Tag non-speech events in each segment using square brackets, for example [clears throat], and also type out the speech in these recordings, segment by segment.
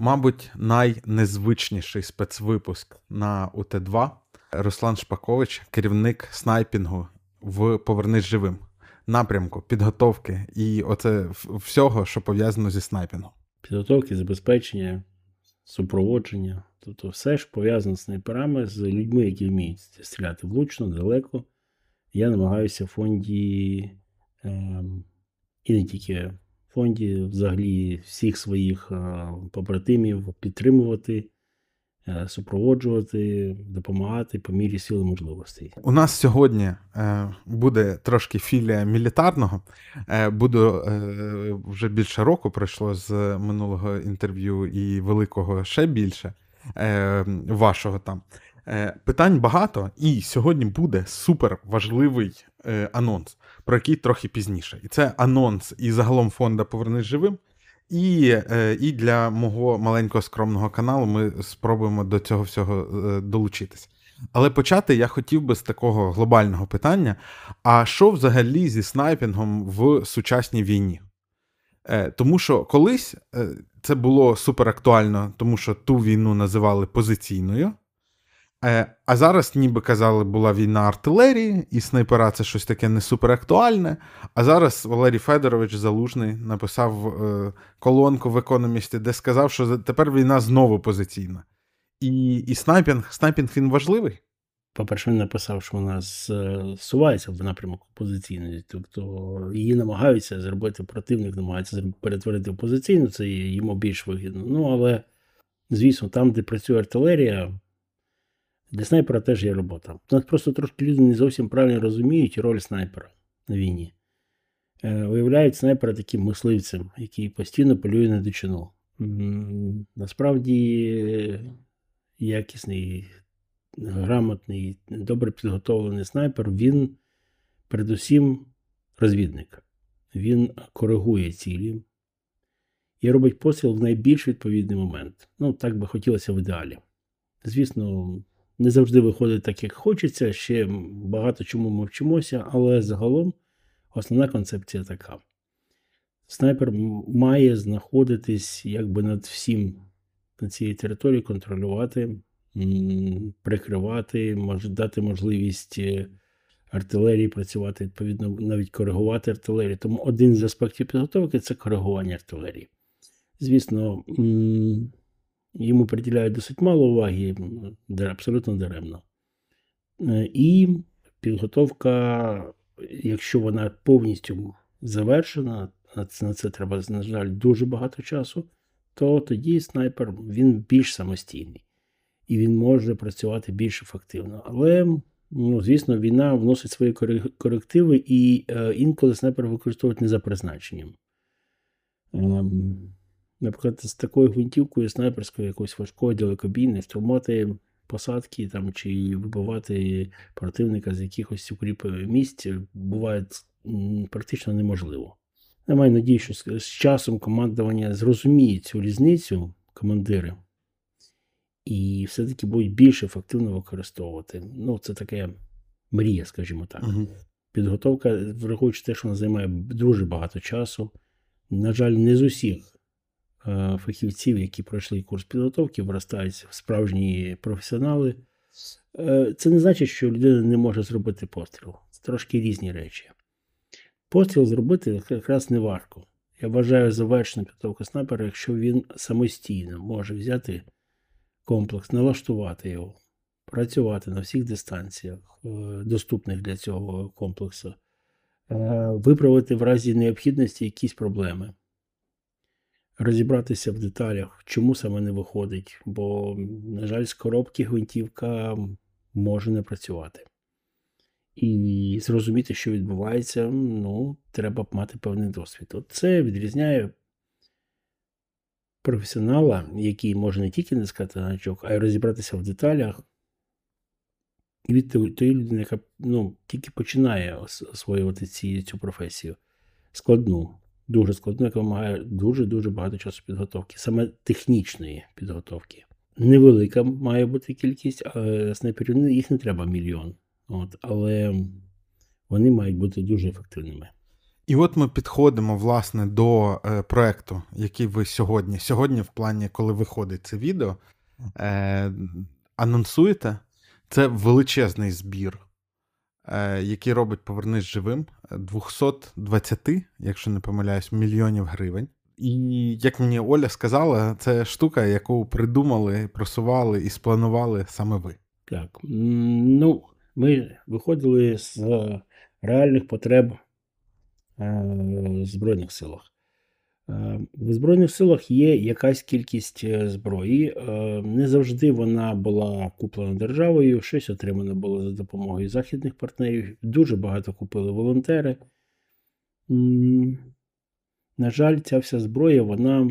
мабуть, найнезвичніший спецвипуск на УТ2. Руслан Шпакович, керівник снайпінгу в Повернись живим напрямку, підготовки і оце всього, що пов'язано зі снайпінгом. Підготовки, забезпечення, супроводження. Тобто все ж пов'язано з снайперами, з людьми, які вміють стріляти влучно, далеко. Я намагаюся в фонді, е, і не тільки фонді, взагалі всіх своїх е, побратимів підтримувати. Е, супроводжувати, допомагати по мірі сили можливостей. У нас сьогодні е, буде трошки філія мілітарного. Буду вже більше року пройшло з минулого інтерв'ю і великого ще більше вашого там. Питань багато, і сьогодні буде супер важливий анонс, про який трохи пізніше. І це анонс і загалом фонда Повернись живим. І е, і для мого маленького скромного каналу ми спробуємо до цього всього е, долучитися. Але почати я хотів би з такого глобального питання: а що взагалі зі снайпінгом в сучасній війні? Е, тому що колись це було супер актуально, тому що ту війну називали позиційною. Е, а зараз, ніби казали, була війна артилерії, і снайпера це щось таке не суперактуальне. А зараз Валерій Федорович Залужний написав е, колонку в економісті, де сказав, що тепер війна знову позиційна. І і снайпінг снайпінг він важливий. По-перше, він написав, що вона зсувається в напрямок позиційної, тобто її намагаються зробити противник, намагається перетворити в позиційну, це йому більш вигідно. Ну, але, звісно, там, де працює артилерія. Для снайпера теж є робота. У нас просто трошки люди не зовсім правильно розуміють роль снайпера на війні. Е, Виявляють снайпера таким мисливцем, який постійно полює на дичину. Насправді, якісний, грамотний, добре підготовлений снайпер, він передусім розвідник. Він коригує цілі і робить постріл в найбільш відповідний момент. Ну, так би хотілося в ідеалі. Звісно, не завжди виходить так, як хочеться. Ще багато чому ми вчимося, але загалом основна концепція така. Снайпер має знаходитись якби над всім на цій території, контролювати, прикривати, дати можливість е, артилерії працювати, відповідно, навіть коригувати артилерію. Тому один з аспектів підготовки це коригування артилерії. Звісно, йому приділяють досить мало уваги, абсолютно даремно. Е, і підготовка, якщо вона повністю завершена, на це треба, на жаль, дуже багато часу, то тоді снайпер він більш самостійний і він може працювати більш ефективно. Але, ну, звісно, війна вносить свої корективи, і е, інколи снайпер використовують не за призначенням. Наприклад, з такою гвинтівкою снайперською якоюсь важкою далекобійною штурмувати посадки там, чи вибивати противника з якихось укріп місць буває практично неможливо. Я маю надію, що з часом командування зрозуміє цю різницю командири і все-таки будуть більш ефективно використовувати. Ну, це таке мрія, скажімо так. Угу. Підготовка, враховуючи те, що вона займає дуже багато часу. На жаль, не з усіх фахівців, які пройшли курс підготовки, виростають справжні професіонали. Е, це не значить, що людина не може зробити постріл. Це трошки різні речі. Постріл зробити якраз не важко. Я вважаю завершену підготовку снайпера, якщо він самостійно може взяти комплекс, налаштувати його, працювати на всіх дистанціях, е, доступних для цього комплексу, виправити в разі необхідності якісь проблеми розібратися в деталях, чому саме не виходить, бо, на жаль, з коробки гвинтівка може не працювати. І зрозуміти, що відбувається, ну, треба мати певний досвід. От Це відрізняє професіонала, який може не тільки не сказати гачок, а й розібратися в деталях. І від тої людини, яка ну, тільки починає освоювати ці, цю професію складну дуже складно, яка вимагає дуже-дуже багато часу підготовки, саме технічної підготовки. Невелика має бути кількість снайперів, їх не треба мільйон. От, Але вони мають бути дуже ефективними. І от ми підходимо власне до е, проекту, який ви сьогодні, сьогодні, в плані, коли виходить це відео, е, анонсуєте. Це величезний збір, який робить Повернись живим 220, якщо не помиляюсь, мільйонів гривень. І як мені Оля сказала, це штука, яку придумали, просували і спланували саме ви. Так. Ну, ми виходили з реальних потреб е, в Збройних силах. Е, В Збройних силах є якась кількість е, зброї. Е, Не завжди вона була куплена державою, щось отримано було за допомогою західних партнерів. Дуже багато купили волонтери. На жаль, ця вся зброя, вона,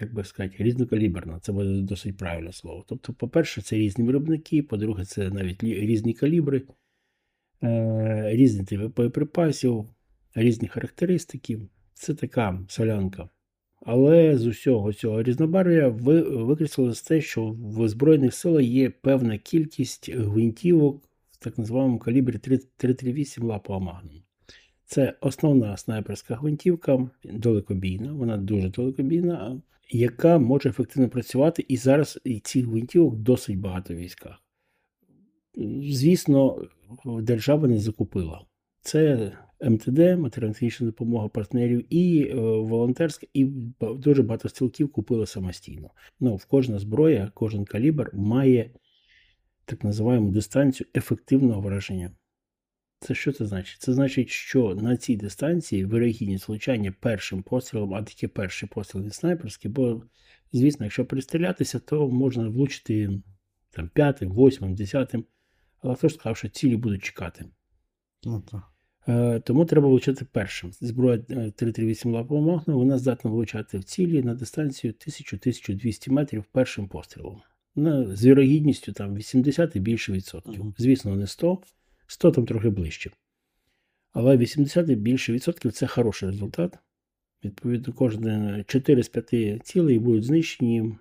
як би сказати, різнокаліберна. Це буде досить правильне слово. Тобто, по-перше, це різні виробники, по-друге, це навіть різні калібри, різні типи боєприпасів, різні характеристики. Це така солянка. Але з усього цього різнобарв'я ви, викреслилось те, що в Збройних силах є певна кількість гвинтівок в так званому калібрі 3- 338 лапова магнум. Це основна снайперська гвинтівка, далекобійна, вона дуже далекобійна, яка може ефективно працювати. І зараз цих гвинтівок досить багато в військах. Звісно, держава не закупила. Це МТД, матеріально-технічна допомога партнерів, і е, волонтерська, і дуже багато стрілків купили самостійно. Ну, в кожна зброя, кожен калібр має так називаємо дистанцію ефективного враження. Це що це значить? Це значить, що на цій дистанції вирогідність влучання першим пострілом, а таки перший постріл не снайперський, бо, звісно, якщо пристрілятися, то можна влучити там, п'ятим, восьмим, десятим. Але хто ж сказав, що цілі будуть чекати. Ну, то. Е, Тому треба влучати першим. Зброя е, 338 лапового магну, вона здатна влучати в цілі на дистанцію 1000-1200 метрів першим пострілом. На, з вірогідністю там 80 і більше відсотків. Звісно, не 100, 100 там трохи ближче. Але 80 і більше відсотків це хороший результат. Відповідно, кожне 4 з 5 цілей будуть знищені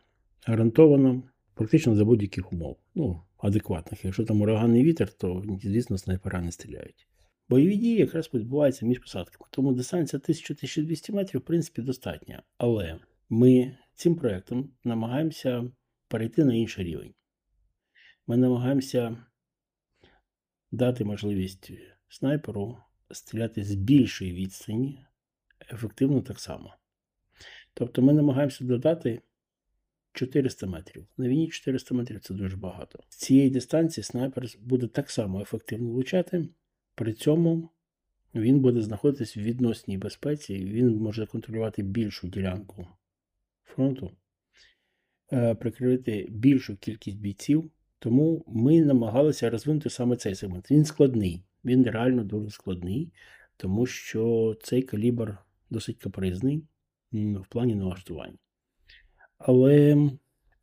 гарантовано, практично за будь-яких умов. Ну, адекватних. Якщо там ураганний вітер, то, звісно, снайпера не стріляють. Бойові дії якраз відбуваються між посадками. Тому дистанція 1000-1200 метрів, в принципі, достатня. Але ми цим проєктом намагаємося перейти на інший рівень. Ми намагаємося дати можливість снайперу стріляти з більшої відстані, ефективно так само. Тобто ми намагаємося додати 400 метрів. На війні 400 метрів це дуже багато. З цієї дистанції снайпер буде так само ефективно влучати, при цьому він буде знаходитись в відносній безпеці, він може контролювати більшу ділянку фронту, е, прикрити більшу кількість бійців. Тому ми намагалися розвинути саме цей сегмент. Він складний, він реально дуже складний, тому що цей калібр досить капризний в плані налаштування. Але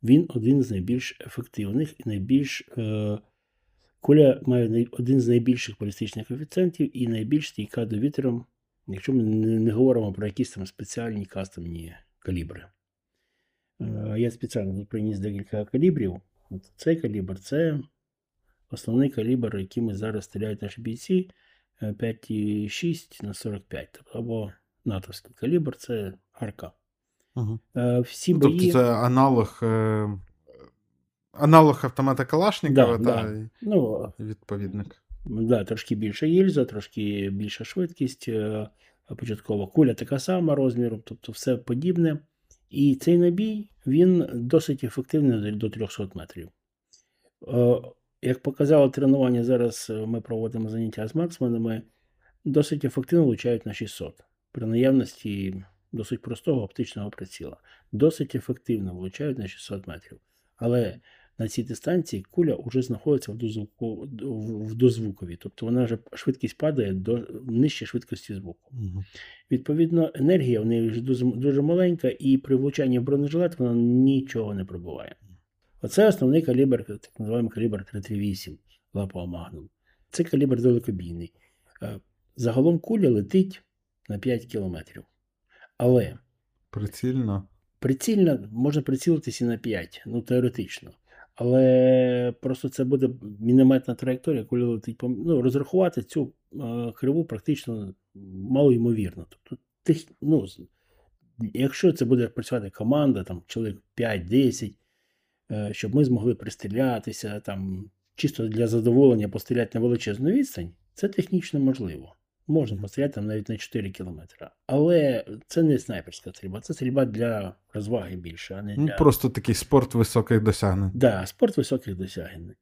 він один з найбільш ефективних і найбільш. Е, Куля має один з найбільших балістичних коефіцієнтів і найбільш стійка до вітру, якщо ми не, говоримо про якісь там спеціальні кастомні калібри. Е, Я спеціально приніс декілька калібрів. От цей калібр це основний калібр, яким зараз стріляють наші бійці е, 5,6 на 45, тобто, або натовський калібр це арка. Угу. Е, Всі Ну, бої. тобто це аналог, е, аналог автомата Калашникова Да, та да. і Ну, відповідник. Да, трошки більша гільза, трошки більша швидкість. е, Початкова куля така сама розміром, тобто все подібне. І цей набій він досить ефективний до 300 метрів. Е, Як показало тренування, зараз е, ми проводимо заняття з марксменами, досить ефективно влучають на 600 при наявності досить простого оптичного приціла. Досить ефективно влучають на 600 метрів. Але на цій дистанції куля вже знаходиться в, дозвуку, в дозвукові, тобто вона вже швидкість падає до нижче швидкості звуку. Угу. Відповідно, енергія в неї вже дуже, дуже маленька, і при влучанні в бронежилет вона нічого не пробуває. Оце основний калібр, так називаємо калібр 338 лапова магнум. Це калібр далекобійний. Е, Загалом куля летить на 5 кілометрів. Але Прицільно. прицільно можна прицілитися і на 5, ну теоретично. Але просто це буде мінометна траєкторія, коли ну, розрахувати цю криву практично мало ймовірно. Тобто, тех, ну, якщо це буде працювати команда, там чоловік 5-10, е, щоб ми змогли пристрілятися, там, чисто для задоволення постріляти на величезну відстань, це технічно можливо. Можна постріляти там навіть на 4 кілометри. Але це не снайперська стрільба, це стрільба для розваги більше, а не Ну, для. просто такий спорт високих досягнень. Да, спорт високих досягнень.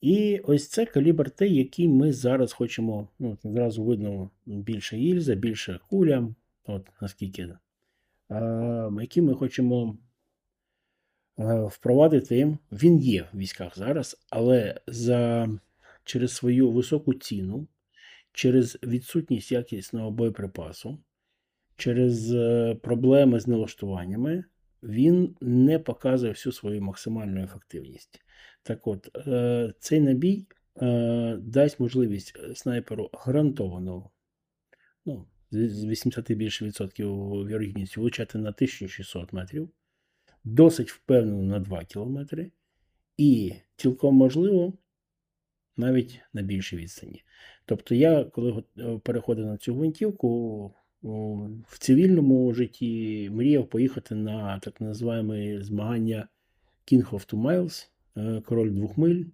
І ось це калібр Т, який ми зараз хочемо. Ну, зразу видно більше гільза, більше куля, от наскільки. А, який ми хочемо а, впровадити. Він є в військах зараз, але за, через свою високу ціну, через відсутність якісного боєприпасу, через е, проблеми з налаштуваннями, він не показує всю свою максимальну ефективність. Так от, е, цей набій е, дасть можливість снайперу гарантовано ну, з з 80 більше відсотків вірогідністю влучати на 1600 метрів, досить впевнено на 2 кілометри, і цілком можливо навіть на більшій відстані. Тобто, я, коли е, переходив на цю гвинтівку, в цивільному житті мріяв поїхати на так називаємо змагання King of Two Miles, е, король двох миль,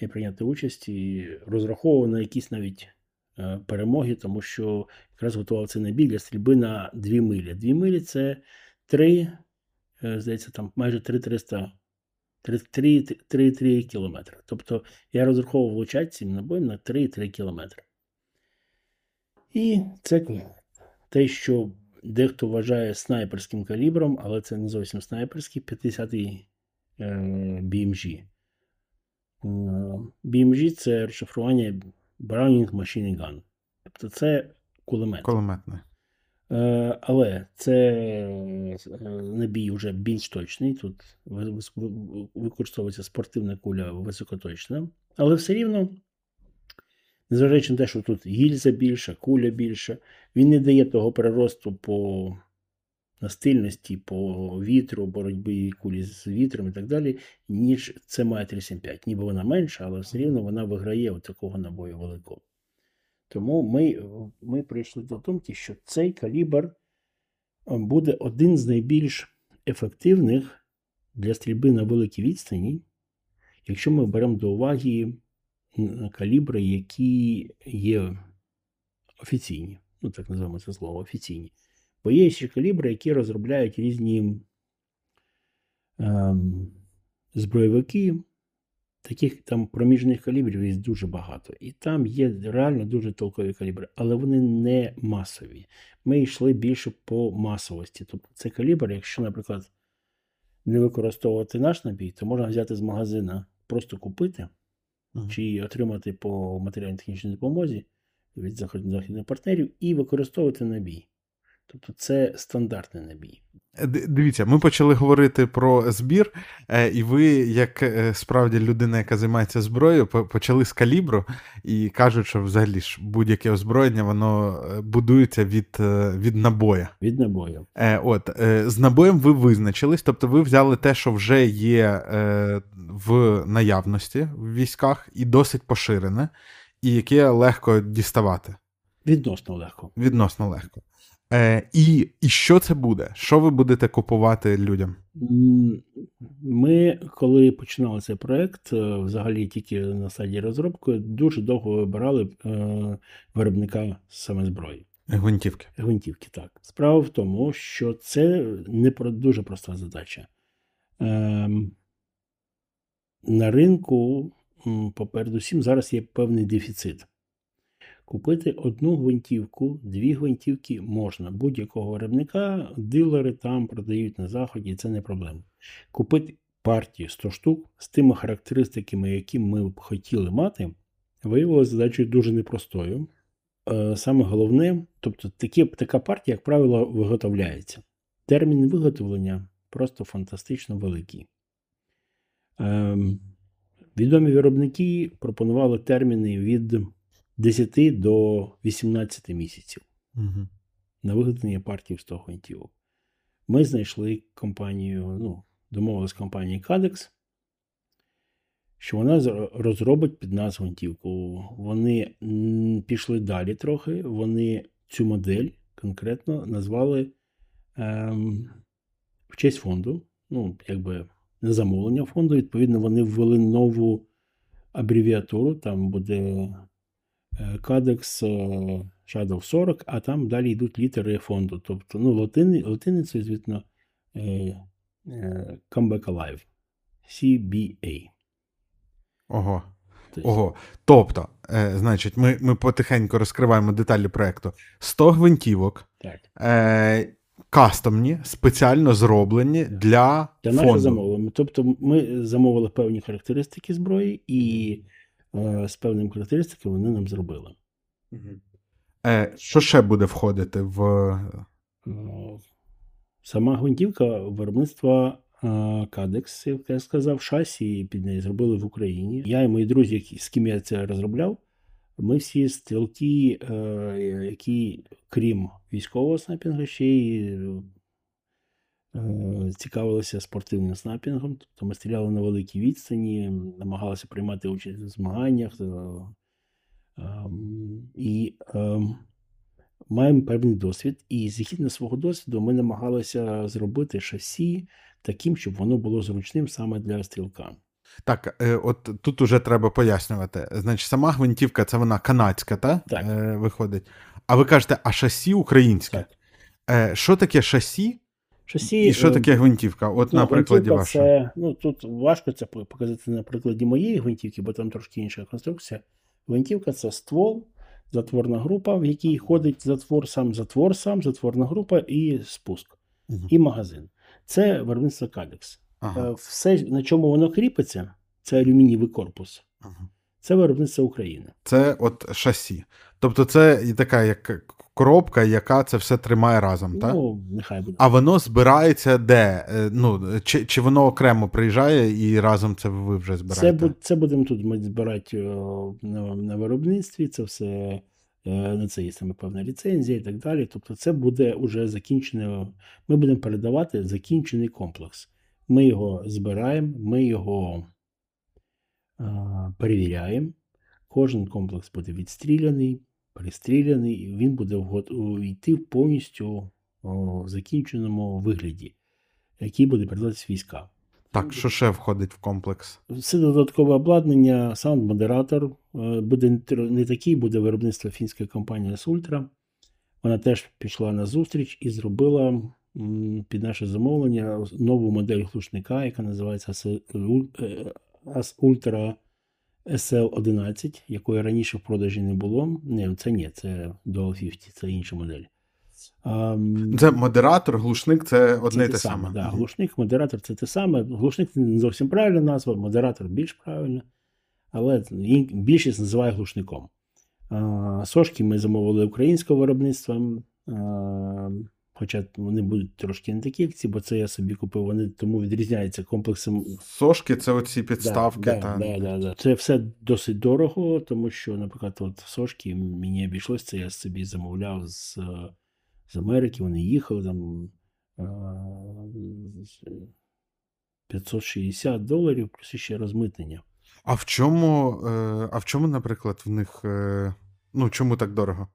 і прийняти участь і розраховував на якісь навіть е, перемоги, тому що якраз готував це набір для стрільби на 2 милі. 2 милі це 3, здається, там майже 3300 3,3 кілометри. Тобто я розраховував влучати цим набоєм на 3,3 кілометри. І це те, що дехто вважає снайперським калібром, але це не зовсім снайперський 50-й е, BMG. Е, BMG це розшифрування Browning Machine Gun. Тобто це кулемет. Кулеметний. Е, Але це е, набій вже більш точний. Тут ви- ви- використовується спортивна куля високоточна. Але все рівно, незважаючи на те, що тут гільза більша, куля більша, він не дає того переросту по настильності, по вітру, боротьбі кулі з вітром і так далі, ніж це має 375. Ніби вона менша, але все рівно вона виграє у такого набою великого. Тому ми, ми прийшли до думки, що цей калібр е, буде один з найбільш ефективних для стрільби на великій відстані, якщо ми беремо до уваги калібри, які є офіційні, ну так називаємо це слово, офіційні. Бо є ще калібри, які розробляють різні ем, зброєвики, таких там проміжних калібрів є дуже багато. І там є реально дуже толкові калібри, але вони не масові. Ми йшли більше по масовості. Тобто це калібр, якщо, наприклад, не використовувати наш набій, то можна взяти з магазина, просто купити Мгм. чи отримати по матеріально-технічній допомозі від західних партнерів і використовувати набій. Тобто це стандартний набій. Дивіться, ми почали говорити про збір, е, і ви, як е, справді людина, яка займається зброєю, почали з калібру і кажуть, що взагалі ж будь-яке озброєння воно е, будується від, від набоя. Від набою. Е, От з набоєм ви визначились, тобто ви взяли те, що вже є в наявності в військах, і досить поширене, і яке легко діставати. Відносно легко. Відносно легко. Е, і, і що це буде? Що ви будете купувати людям? Ми, коли починали цей проект, е, взагалі тільки на стадії розробки, дуже довго вибирали е, виробника саме зброї. Гвинтівки. Гвинтівки, так. Справа в тому, що це не про дуже проста задача. Ем, на ринку, попередусім, зараз є певний дефіцит. Купити одну гвинтівку, дві гвинтівки можна. Будь-якого виробника дилери там продають на заході, це не проблема. Купити партію 100 штук з тими характеристиками, які ми б хотіли мати, виявилося задачею дуже непростою. Е, Саме головне, тобто такі, така партія, як правило, виготовляється. Термін виготовлення просто фантастично великий. Ем, відомі виробники пропонували терміни від 10 до 18 місяців Угу. на виготовлення партії в 100 гвинтівок. Ми знайшли компанію, ну, домовилися з компанією Cadex, що вона зро- розробить під нас гвинтівку. Вони пішли далі трохи. Вони цю модель конкретно назвали ем, в честь фонду. Ну, якби не замовлення фонду. Відповідно, вони ввели нову абревіатуру. Там буде Кадекс Shadow 40, а там далі йдуть літери фонду. Тобто, ну, латини, латиницею, звісно, е, е, Come Back Alive. CBA. Ого. Тобто, Ого. Тобто, е, значить, ми, ми потихеньку розкриваємо деталі проекту. 100 гвинтівок, Так. е, кастомні, спеціально зроблені для, Для нашого фонду. замовлення. Тобто ми замовили певні характеристики зброї, і з певними характеристиками вони нам зробили. Е, що ще буде входити в. Е, Сама гвинтівка виробництва е, Кадекс, як я сказав, шасі під неї зробили в Україні. Я і мої друзі, з ким я це розробляв, ми всі стрілки, е, які, крім військового снайпінгу, ще й е, цікавилися спортивним снайпінгом. Тобто ми стріляли на великій відстані, намагалися приймати участь у змаганнях. е, ем, І ем, маємо певний досвід, і згідно свого досвіду, ми намагалися зробити шасі таким, щоб воно було зручним саме для стрілка. Так, е, от тут уже треба пояснювати. Значить, сама гвинтівка це вона канадська, та? Так. Е, виходить. А ви кажете, а шасі українське. Так. Е, що таке шасі? Шасі, І що е, таке гвинтівка? От ну, на прикладі вашого. Це, ну, тут важко це показати на прикладі моєї гвинтівки, бо там трошки інша конструкція. Гвинтівка це ствол, затворна група, в якій ходить затвор, сам затвор, сам, затворна група і спуск, Мгм. і магазин. Це виробництво Кадекс. Ага. Е, Все, на чому воно кріпиться, це алюмінієвий корпус. ага. Це виробництво України. Це от шасі. Тобто, це і така як коробка, яка це все тримає разом, так? Ну, нехай буде. А воно збирається де? Е, Ну, чи, чи воно окремо приїжджає і разом це ви вже Це, збираєте? бу- це будемо тут ми збирати о, на, на виробництві, це все е, на це є саме певна ліцензія і так далі. Тобто, це буде уже закінчене. Ми будемо передавати закінчений комплекс. Ми його збираємо, ми його е, перевіряємо. Кожен комплекс буде відстріляний, перестріляний, він буде йти повністю о, в закінченому вигляді, який буде передаватися війська. Так, що ще входить в комплекс? Це додаткове обладнання, саунд-модератор. Е, Буде не такий, буде виробництво фінської компанії Ultra. Вона теж пішла на зустріч і зробила під наше замовлення нову модель глушника, яка називається AS е, AS Ultra SL11, якої раніше в продажі не було. Не, це ні, це Dual 50, це інша модель. М, Це модератор, глушник це одне це те те саме. саме. Да. Глушник, модератор це те саме. Глушник це не зовсім правильна назва, модератор більш правильно, але більшість називає глушником. Сошки ми замовили українського виробництва, хоча вони будуть трошки не такі, як ці, бо це я собі купив. Вони тому відрізняються комплексом. Сошки це оці підставки. Да, та... да, да, да. Це все досить дорого, тому що, наприклад, от сошки мені обійшлось, це я собі замовляв з, з Америки, вони їхали там е, 560 доларів, плюс ще розмитнення. А в чому, е, а в чому, наприклад, в них. Е, ну, чому так дорого?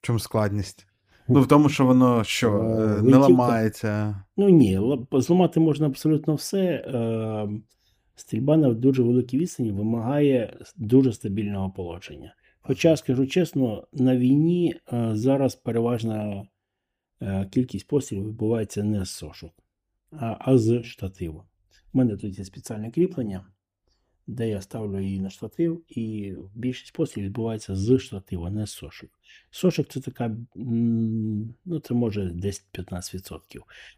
В чому складність? Ну, в тому, що воно що, Е, е, не ламається. Ну ні, зламати можна абсолютно все. Е, Стрільба на дуже великій відстані вимагає дуже стабільного положення. Хоча, скажу чесно, на війні зараз переважна кількість пострілів відбувається не з сошок, а з штативу. У мене тут є спеціальне кріплення, де я ставлю її на штатив, і більшість пострілів відбувається з штатива, не з сошок. Сошок це така, ну це може 10-15%.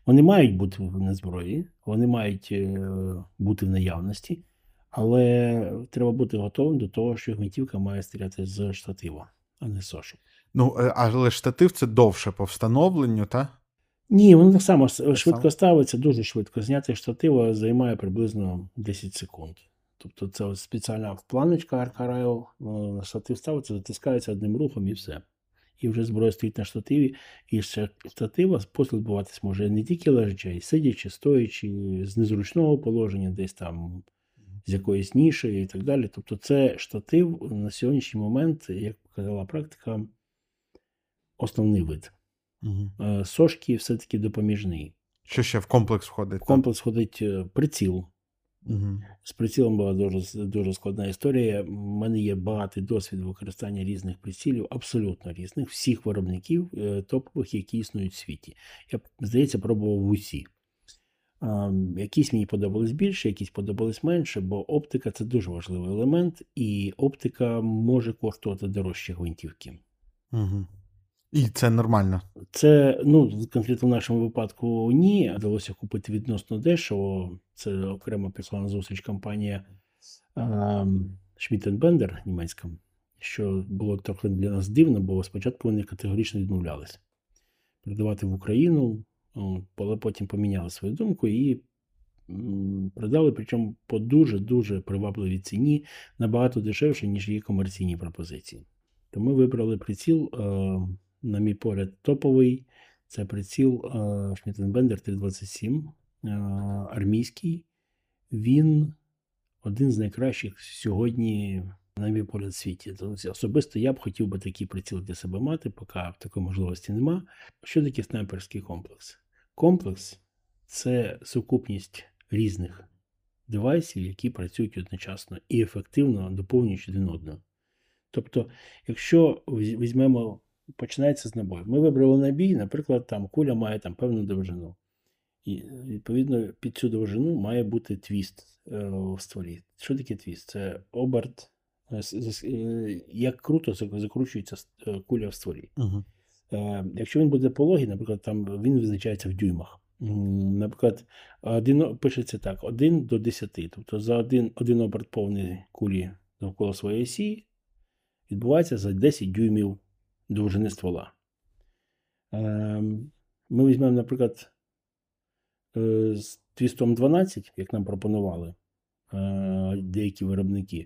Вони мають бути на зброї, вони мають е, бути в наявності, але треба бути готовим до того, що гвинтівка має стріляти з штатива, а не з сошок. Ну, е, але штатив це довше по встановленню, так? Ні, воно так само швидко ставиться, дуже швидко. Зняти штатива займає приблизно 10 секунд. Тобто це ось спеціальна планочка аркарайл, на штатив ставиться, затискається одним рухом і все. І вже зброя стоїть на штативі, і з штатива постріл відбуватись може не тільки лежачи, а й сидячи, стоячи, з незручного положення, десь там з якоїсь ніші і так далі. Тобто, це штатив на сьогоднішній момент, як показала практика, основний вид. Угу. Сошки все-таки допоміжний. Що ще в комплекс входить? В комплекс ходить е, приціл. Угу. З прицілом була дуже, дуже складна історія. У мене є багатий досвід використання різних прицілів, абсолютно різних, всіх виробників е, топових, які існують в світі. Я, здається, пробував усі. Якісь мені подобались більше, якісь подобались менше, бо оптика це дуже важливий елемент, і оптика може коштувати дорожче гвинтівки. Угу. І це нормально. Це, ну, конкретно в нашому випадку ні. Вдалося купити відносно дешево. Це окремо пішла на зустріч компанія Schmidt німецька, що було трохи для нас дивно, бо спочатку вони категорично відмовлялися продавати в Україну, але потім поміняли свою думку і продали, причому по дуже-дуже привабливій ціні, набагато дешевше, ніж є комерційні пропозиції. То ми вибрали приціл, е, на мій погляд, топовий. Це приціл е, Schmidt-Bender 327, е, армійський. Він один з найкращих сьогодні, на мій погляд, в світі. Тобто, особисто я б хотів би такий приціл для себе мати, поки такої можливості нема. Що таке снайперський комплекс? Комплекс це сукупність різних девайсів, які працюють одночасно і ефективно доповнюючи один одного. Тобто, якщо візьмемо, починається з набою. Ми вибрали набій, наприклад, там куля має там певну довжину. І відповідно під цю довжину має бути твіст е, в стволі. Що таке твіст? Це оберт, е, е, як круто закручується е, куля в стволі. Угу. Е, Якщо він буде пологий, наприклад, там він визначається в дюймах. Наприклад, один, пишеться так: 1 до 10. Тобто за один, один оберт повної кулі довкола своєї осі відбувається за 10 дюймів довжини ствола. Ем, Ми візьмемо, наприклад, е, з твістом 12, як нам пропонували е, деякі виробники.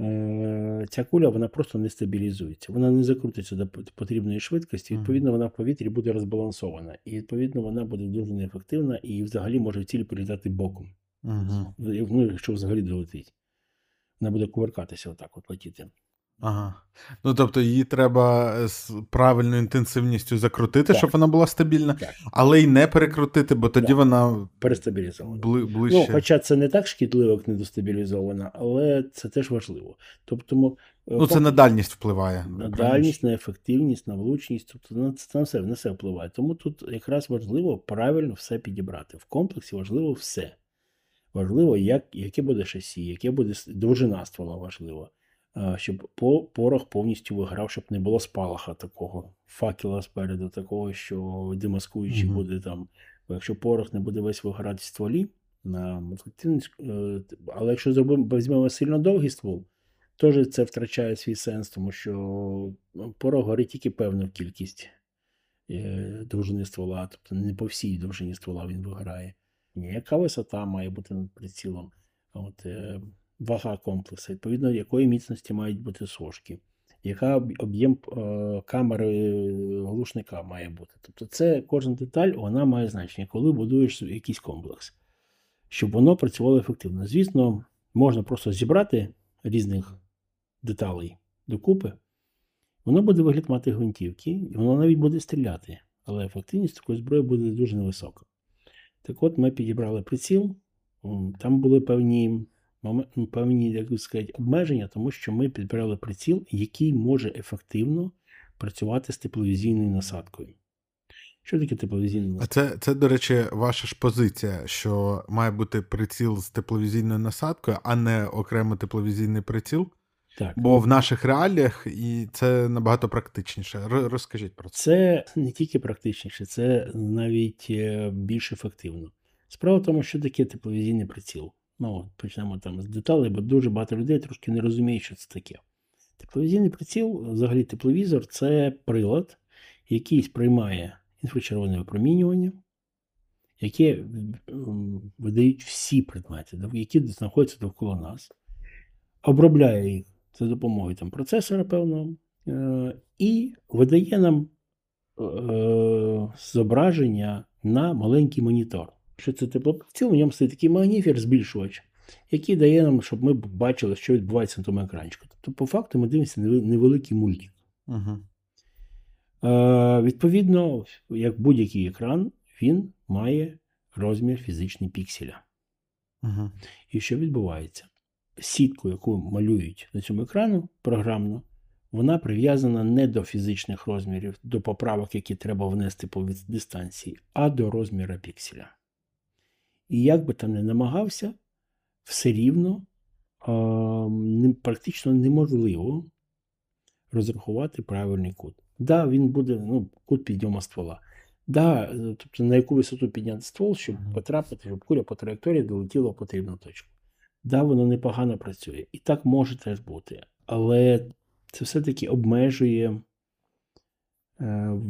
Е, Ця куля вона просто не стабілізується. Вона не закрутиться до потрібної швидкості. Відповідно, вона в повітрі буде розбалансована. І відповідно вона буде дуже неефективна і взагалі може в цілі прилітати боком. Угу. Ну, якщо взагалі долетить. Вона буде кувыркатися отак, от летіти. Ага. Ну, тобто її треба з правильною інтенсивністю закрутити, Так. щоб вона була стабільна, Так. але й не перекрутити, бо тоді Так. вона Перестабілізована. бли, Ну, ближче. хоча це не так шкідливо, як недостабілізована, але це теж важливо. Тобто, мо- Ну, це на дальність впливає. на дальність, на ефективність, на влучність, тобто на це на все, на все впливає. Тому тут якраз важливо правильно все підібрати. В комплексі важливо все. Важливо, як, яке буде шасі, яке буде довжина ствола важливо. А, Щоб по, порох повністю виграв, щоб не було спалаха такого, факела спереду, такого, що демаскуючий Мгм. буде там. Бо якщо порох не буде весь виграти в стволі, е, але якщо зробимо, візьмемо сильно довгий ствол, теж це втрачає свій сенс, тому що ну, порох горить тільки певну кількість е, довжини ствола, тобто не по всій довжині ствола він виграє. Ні, Яка висота має бути над прицілом, От, е, вага комплексу, відповідно, якої міцності мають бути сошки, яка об'єм е, камери глушника має бути. Тобто, це кожна деталь вона має значення, коли будуєш якийсь комплекс, щоб воно працювало ефективно. Звісно, можна просто зібрати різних деталей докупи, воно буде вигляд мати гвинтівки, і воно навіть буде стріляти, але ефективність такої зброї буде дуже невисока. Так от ми підібрали приціл, там були певні, певні як сказати, обмеження, тому що ми підбирали приціл, який може ефективно працювати з тепловізійною насадкою. Що таке тепловізійна А насадка? це, це, до речі, ваша ж позиція, що має бути приціл з тепловізійною насадкою, а не окремо тепловізійний приціл. Так. Бо в наших реаліях і це набагато практичніше. Розкажіть про це. Це не тільки практичніше, це навіть е, більш ефективно. Справа в тому, що таке тепловізійний приціл. Ну, почнемо там з деталей, бо дуже багато людей трошки не розуміють, що це таке. Тепловізійний приціл, взагалі тепловізор це прилад, який сприймає інфрачервоне випромінювання, яке видають всі предмети, які знаходяться довкола нас, обробляє їх за допомогою там, процесора певного, е, і видає нам е, зображення на маленький монітор. Що це теплоприціл, в ньому стоїть такий магніфер, збільшувач який дає нам, щоб ми бачили, що відбувається на тому екранчику. Тобто, по факту, ми дивимося невел- невеликий мультик. Угу. Е, відповідно, як будь-який екран, він має розмір фізичний пікселя. Угу. І що відбувається? Сітку, яку малюють на цьому екрану програмно, вона прив'язана не до фізичних розмірів, до поправок, які треба внести по дистанції, а до розміру пікселя. І як би там не намагався, все рівно не- практично неможливо розрахувати правильний кут. Да, він буде ну, кут підйому ствола. Да, е, тобто на яку висоту підняти ствол, щоб потрапити, щоб куля по траєкторії долетіла в потрібну точку. Да, воно непогано працює. І так може теж бути. Але це все-таки обмежує е,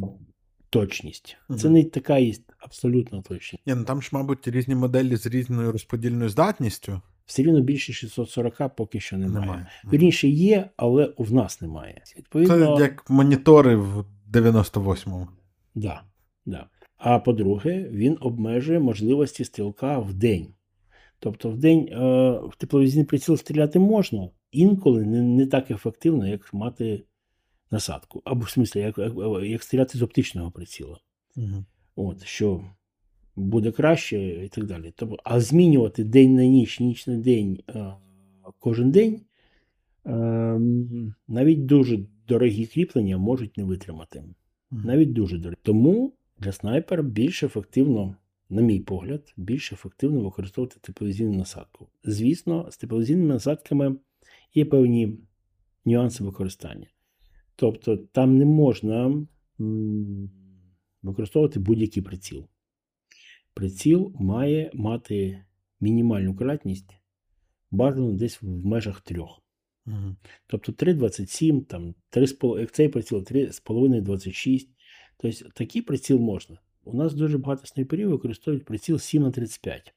точність. Це не така є абсолютна точність. Ні, ну там ж, мабуть, різні моделі з різною розподільною здатністю. Все рівно більше 640 поки що немає. Немає. Вірніше є, але в нас немає. Відповідно, Це як монітори в 98-му. Да, да. А по-друге, він обмежує можливості стрілка в день. Тобто в день е, в тепловізійний приціл стріляти можна, інколи не, не так ефективно, як мати насадку. Або в смислі, як, як, як стріляти з оптичного приціла. Угу. От, що буде краще і так далі. Тобто, а змінювати день на ніч, ніч на день е, кожен день, е, навіть дуже дорогі кріплення можуть не витримати. Навіть дуже дорогі. Тому для снайпера більш ефективно, на мій погляд, більш ефективно використовувати тепловізійну насадку. Звісно, з тепловізійними насадками є певні нюанси використання. Тобто там не можна використовувати будь-який приціл. Приціл має мати мінімальну кратність, бажано десь в межах трьох. Угу. Тобто 3,27, там 3,5, як цей приціл 3,5-26. Тобто такий приціл можна. У нас дуже багато снайперів використовують приціл 7 на 35.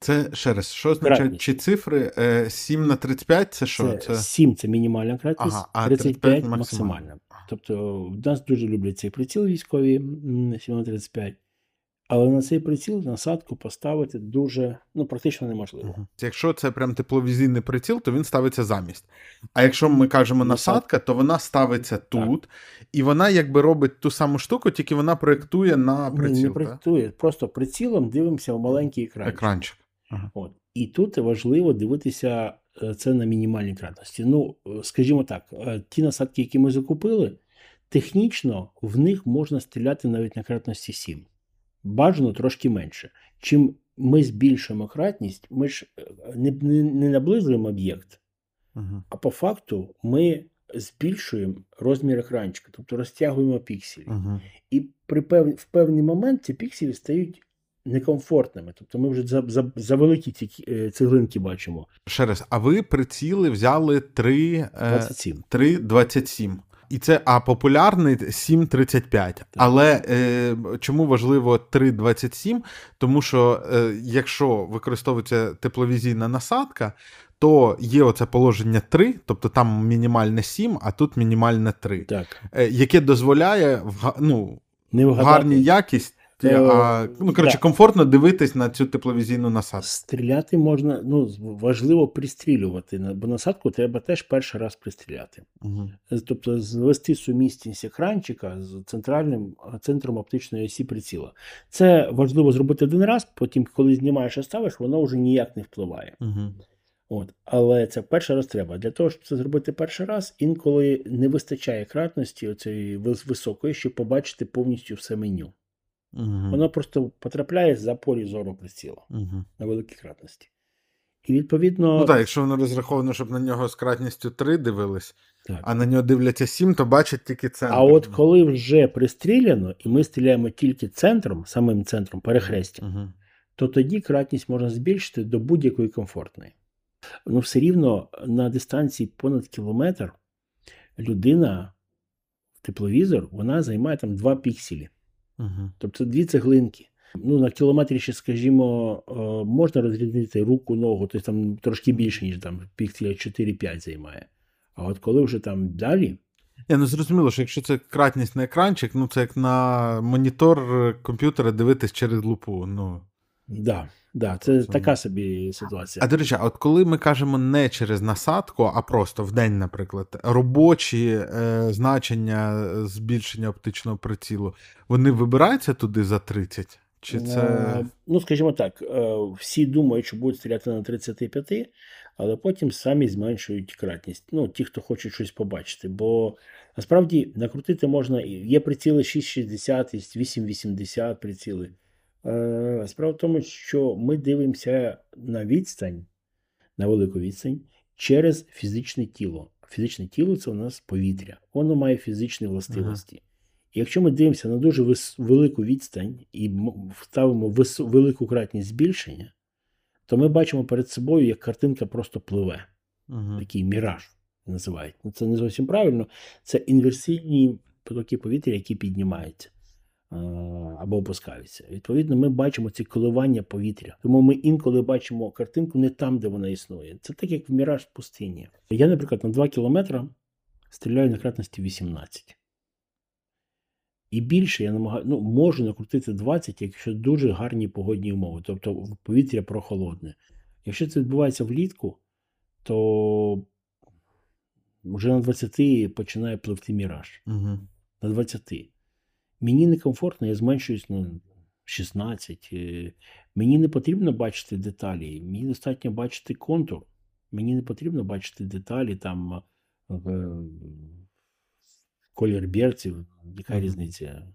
Це ще раз, що означає Кратність. чи цифри е, 7 на 35 це що? Це, Це, 7 це мінімальна кратність, Ага, а 35 35 максимальна. максимальна. Тобто в нас дуже люблять цей приціл військові 7 на 35. Але на цей приціл насадку поставити дуже ну, практично неможливо. Якщо це прям тепловізійний приціл, то він ставиться замість. А якщо ми кажемо насадка, то вона ставиться тут, і вона якби робить ту саму штуку, тільки вона проєктує на Ні, не проєктує, просто прицілом дивимося в маленький екран. Екранчик. От. І тут важливо дивитися е, це на мінімальній кратності. Ну, е, скажімо так, е, ті насадки, які ми закупили, технічно в них можна стріляти навіть на кратності 7. Бажано трошки менше. Чим ми збільшуємо кратність, ми ж не, не, не наближуємо об'єкт, Угу. а по факту ми збільшуємо розмір екранчика, тобто розтягуємо пікселі. Угу. І при пев... в певний момент ці пікселі стають некомфортними. Тобто ми вже за, за, за великі ці е, цеглинки бачимо. Ще раз, а ви приціли взяли 3, е, 27. 3,27. І це а популярний 7,35. Але е, чому важливо 3,27? Тому що е, якщо використовується тепловізійна насадка, то є оце положення 3, тобто там мінімальне 7, а тут мінімальне 3, Так. е, яке дозволяє в, ну, Не вгадати. гарній якість, Е, а, ну, коротше, да. комфортно дивитись на цю тепловізійну насадку. Стріляти можна, ну, важливо пристрілювати, бо насадку треба теж перший раз пристріляти. Угу. Тобто звести сумісність екранчика з центральним центром оптичної осі приціла. Це важливо зробити один раз, потім, коли знімаєш і ставиш, воно вже ніяк не впливає. Угу. От. Але це перший раз треба. Для того, щоб це зробити перший раз, інколи не вистачає кратності вис- високої, щоб побачити повністю все меню. Угу. Воно просто потрапляє за полі зору приціла Угу. на великій кратності. І відповідно, Ну так, якщо воно розраховано, щоб на нього з кратністю 3 дивились, Так. а на нього дивляться 7, то бачать тільки центр. а от коли вже пристріляно, і ми стріляємо тільки центром, самим центром, перехрестям, Угу. то тоді кратність можна збільшити до будь-якої комфортної. Ну, все рівно на дистанції понад кілометр людина в тепловізор вона займає там 2 пікселі, Угу. тобто дві цеглинки. Ну, на кілометрі ще, скажімо, е, можна розрізнити руку, ногу, тобто там трошки більше, ніж там пікселя 4-5 займає. А от коли вже там далі, Я ну зрозуміло, що якщо це кратність на екранчик, ну це як на монітор е, комп'ютера дивитись через лупу. Ну, Да, да, це Це- така собі ситуація. А до речі, от коли ми кажемо не через насадку, а просто в день, наприклад, робочі е, значення збільшення оптичного прицілу, вони вибираються туди за 30? Чи це. Е, Ну, скажімо так, е, всі думають, що будуть стріляти на 35, але потім самі зменшують кратність. Ну, ті, хто хоче щось побачити. Бо насправді накрутити можна. Є приціли 6,60, є 8,80 приціли. Е, Справа в тому, що ми дивимося на відстань, на велику відстань, через фізичне тіло. Фізичне тіло це у нас повітря. Воно має фізичні властивості. І якщо ми дивимося на дуже велику відстань і ставимо велику кратність збільшення, то ми бачимо перед собою, як картинка просто пливе. Мгм. Такий міраж називають. Ну, це не зовсім правильно. Це інверсійні потоки повітря, які піднімаються або опускаються. Відповідно, ми бачимо ці коливання повітря. Тому ми інколи бачимо картинку не там, де вона існує. Це так, як в міраж в пустині. Я, наприклад, на 2 кілометри стріляю на кратності 18. І більше я намагаю, ну, можу накрутити 20, якщо дуже гарні погодні умови, тобто повітря прохолодне. Якщо це відбувається влітку, то вже на 20 починає пливти міраж. Мгм. На 20. Мені некомфортно, я зменшуюсь на 16. Е, Мені не потрібно бачити деталі. Мені достатньо бачити контур. Мені не потрібно бачити деталі, там е, колір берців, яка Мгм. різниця.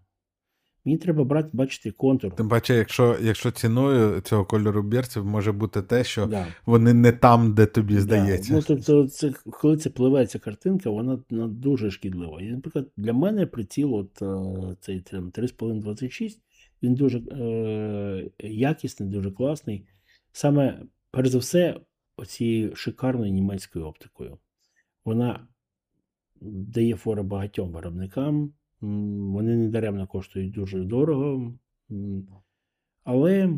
Мені треба брати, бачити контур. Тим паче, якщо, якщо ціною цього кольору бірців може бути те, що Да. вони не там, де тобі Да. здається. Ну, тобто, це, коли це пливе ця картинка, вона, вона дуже шкідлива. І, наприклад, для мене приціл, от, е, цей там, 3,5-26, він дуже е, якісний, дуже класний. Саме, перш за все, оцією шикарною німецькою оптикою. Вона дає фора багатьом виробникам. Вони не даремно коштують дуже дорого. Але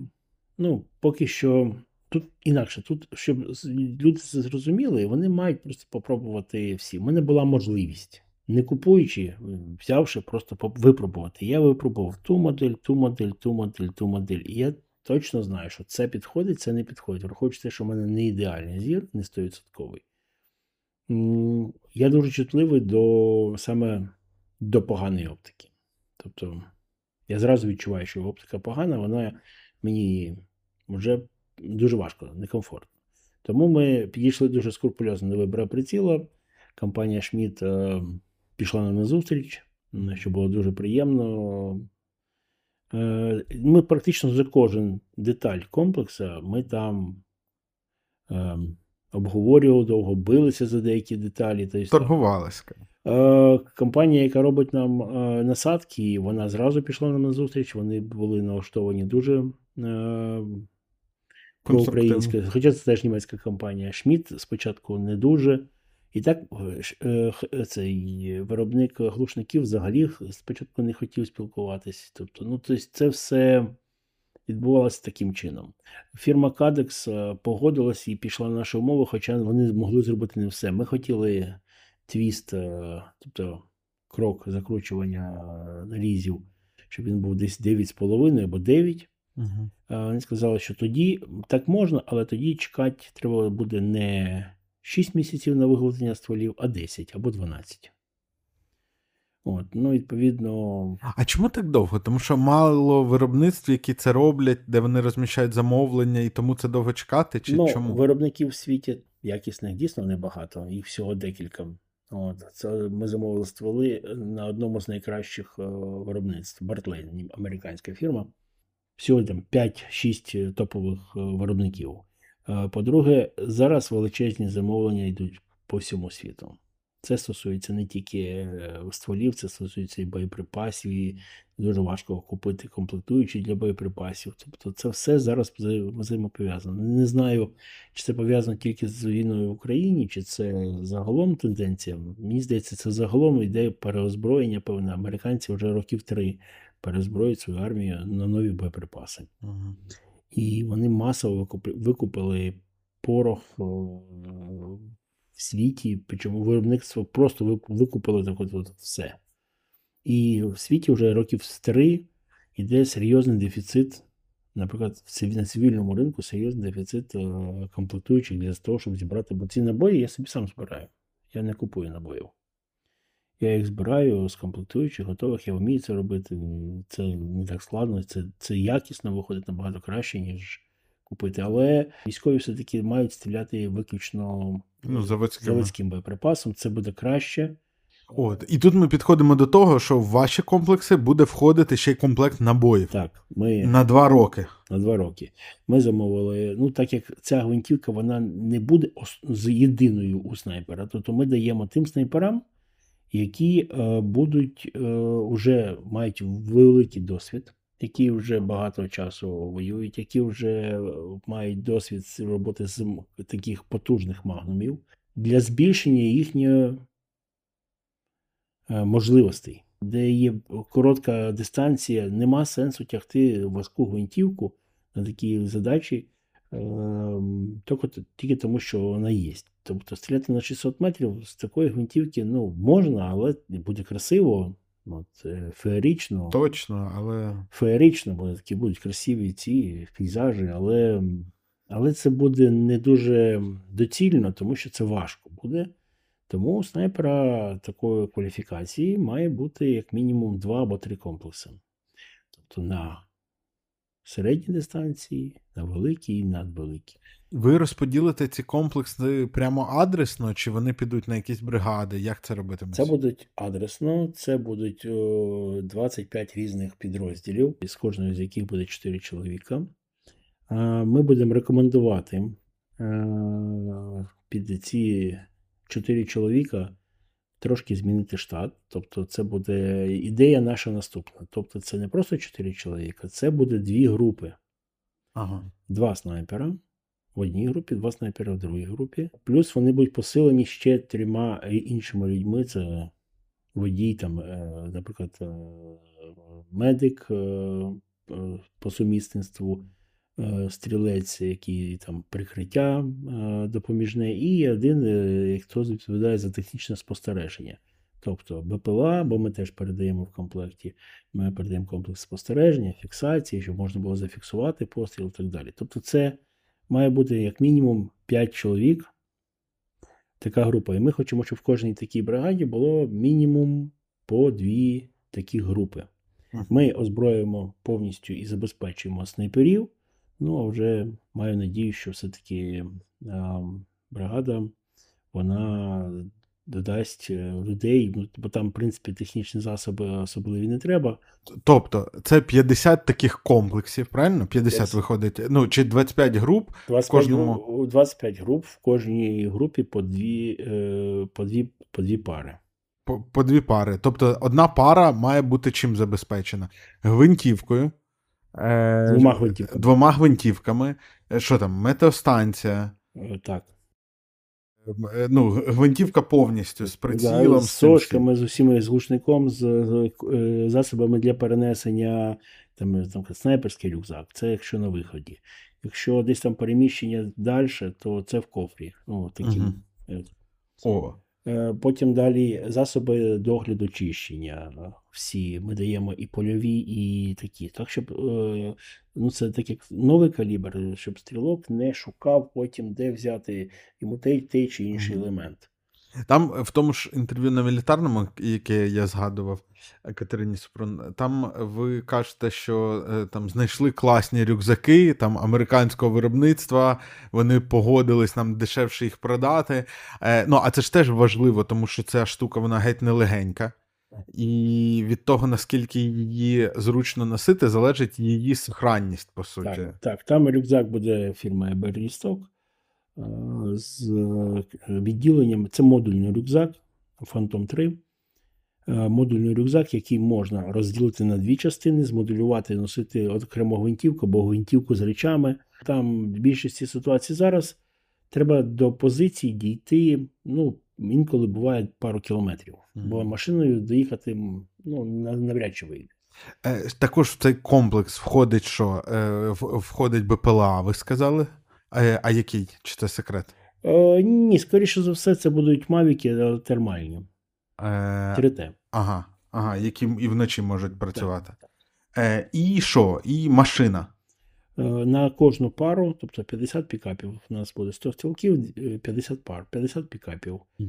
ну, поки що тут інакше. Тут, щоб люди це зрозуміли, вони мають просто попробувати всі. У мене була можливість, не купуючи, взявши, просто випробувати. Я випробував ту модель, ту модель, ту модель, ту модель. І я точно знаю, що це підходить, це не підходить. Враховуючи те, що в мене не ідеальний зір, не 100%. Я дуже чутливий до саме до поганої оптики. Тобто я зразу відчуваю, що оптика погана, вона мені вже дуже важко, некомфортно. Тому ми підійшли дуже скрупульозно до вибору приціла. Компанія Schmidt е, пішла нам на зустріч, що було дуже приємно. Е, Ми практично за кожен деталь комплексу ми там е, обговорювали довго, билися за деякі деталі. Тобто, Торгувалась. Е, Компанія, яка робить нам е, насадки, вона зразу пішла нам на зустріч. Вони були налаштовані дуже е, проукраїнська. Хоча це теж німецька компанія. Шмідт спочатку не дуже. І так цей виробник глушників взагалі спочатку не хотів спілкуватись. Тобто, ну, тобто це все відбувалося таким чином. Фірма Cadex е, погодилась і пішла на наші умови, хоча вони могли зробити не все. Ми хотіли твіст, е, тобто крок закручування е, нарізів, щоб він був десь 9,5 або 9. Угу. Вони сказали, що тоді так можна, але тоді чекати треба буде не 6 місяців на виготовлення стволів, а 10 або 12. От, ну, відповідно, А чому так довго? Тому що мало виробництв, які це роблять, де вони розміщають замовлення, і тому це довго чекати? Чи ну, чому? виробників в світі якісних дійсно небагато, їх всього декілька. От, це ми замовили стволи на одному з найкращих е, виробництв Bartley, американська фірма. Всього там 5-6 топових е, виробників. Е, По-друге, зараз величезні замовлення йдуть по всьому світу. Це стосується не тільки е, стволів, це стосується і боєприпасів, і дуже важко купити комплектуючі для боєприпасів. Тобто це все зараз взаємопов'язано. Не знаю, чи це пов'язано тільки з війною в Україні, чи це загалом тенденція. Мені здається, це загалом йде переозброєння, певне. Американці вже років три перезброюють свою армію на нові боєприпаси. Мгм. І вони масово викупили порох о, в світі, причому виробництво просто викупило так от, от все. І в світі вже років з три йде серйозний дефіцит наприклад, на цивільному ринку серйозний дефіцит е, комплектуючих для того, щоб зібрати, бо ці набої я собі сам збираю. Я не купую набоїв. Я їх збираю з комплектуючих, готових, я вмію це робити. Це не так складно, це, це якісно виходить набагато краще, ніж купити. Але військові все-таки мають стріляти виключно Ну, заводськими. заводським боєприпасом. Це буде краще. От. І тут ми підходимо до того, що в ваші комплекси буде входити ще й комплект набоїв Так, ми на два роки. на два роки. Ми замовили. Ну, так як ця гвинтівка вона не буде з єдиною у снайпера, то, то ми даємо тим снайперам, які е, будуть е, вже мають великий досвід, які вже багато часу воюють, які вже е, мають досвід роботи з таких потужних магнумів для збільшення їхньої е, можливостей. Де є коротка дистанція, нема сенсу тягти важку гвинтівку на такі задачі, тільки, тільки тому, що вона є. Тобто стріляти на 600 метрів з такої гвинтівки ну, можна, але буде красиво, от, е, феєрично. Точно, але Феєрично, бо такі будуть красиві ці пейзажі, але, але це буде не дуже доцільно, тому що це важко буде. Тому у снайпера такої кваліфікації має бути як мінімум два або три комплекси. Тобто на середній дистанції, на великій і надвеликій. ви розподілите ці комплекси прямо адресно, чи вони підуть на якісь бригади? Як це робитиметься? Це будуть адресно, це будуть 25 різних підрозділів, з кожної з яких буде 4 чоловіка. Ми будемо рекомендувати е, під ці 4 чоловіка трошки змінити штат. Тобто, це буде ідея наша наступна. Тобто, це не просто 4 чоловіка, це буде дві групи. Ага. Два снайпера в одній групі, два снайпера в другій групі. Плюс вони будуть посилені ще трьома е, іншими людьми. Це водій, там, е, наприклад, е, медик по сумісництву, стрілець, який там прикриття е, допоміжне, і один, е, хто відповідає за технічне спостереження. Тобто БПЛА, бо ми теж передаємо в комплекті, ми передаємо комплекс спостереження, фіксації, щоб можна було зафіксувати постріл і так далі. Тобто, це має бути як мінімум 5 чоловік, така група. І ми хочемо, щоб в кожній такій бригаді було мінімум по дві такі групи. Ми озброюємо повністю і забезпечуємо снайперів. Ну, а вже маю надію, що все-таки бригада вона додасть е, людей, ну, бо там, в принципі, технічні засоби особливі не треба. Тобто, це 50 таких комплексів, правильно? 50 Десять. виходить. Ну, чи 25 груп. 25, кожному- гру- 25 груп, в кожній групі по дві, е, по дві, по дві пари. По, по дві пари. Тобто одна пара має бути чим забезпечена? Гвинтівкою. Е, Двома гвинтівками. Двома гвинтівками. Е, Що там? Метеостанція. Е, Так. Е, Ну, гвинтівка повністю з прицілом. Да, з з сошками, з усіма з глушником, з е, засобами для перенесення, там, там снайперський рюкзак. Це якщо на виході. Якщо десь там переміщення далі, то це в кофрі. Ну, таким. Мгм. е, О, Потім далі засоби догляду чищення. Е, Всі ми даємо і польові, і такі. Так, щоб е, ну, це так як новий калібр, щоб стрілок не шукав потім, де взяти йому той, той чи інший елемент. Там в тому ж інтерв'ю на мілітарному, яке я згадував е, Катерині Супрун, там ви кажете, що е, там знайшли класні рюкзаки там американського виробництва, вони погодились нам дешевше їх продати. Е, Ну, а це ж теж важливо, тому що ця штука вона геть не легенька. І від того, наскільки її зручно носити, залежить її сохранність, по суті. Так, так, там рюкзак буде фірма Berrystock е, з е, відділенням. Це модульний рюкзак Phantom 3. Е, Модульний рюкзак, який можна розділити на дві частини, змодулювати, носити окремо гвинтівку або гвинтівку з речами. Там в більшості ситуацій зараз треба до позиції дійти. Ну, інколи буває пару кілометрів, бо машиною доїхати ну, навряд чи вийде. Е, Також в цей комплекс входить що? Е, Входить БПЛА, ви сказали? А який? Чи це секрет? Е, ні, скоріше за все, це будуть мавіки термальні. Е, 3T. Ага, ага, які і вночі можуть працювати. Е, І що? І машина. Е, На кожну пару, тобто 50 пікапів, у нас буде 100 стрілків, е, 50 пар, 50 пікапів, е,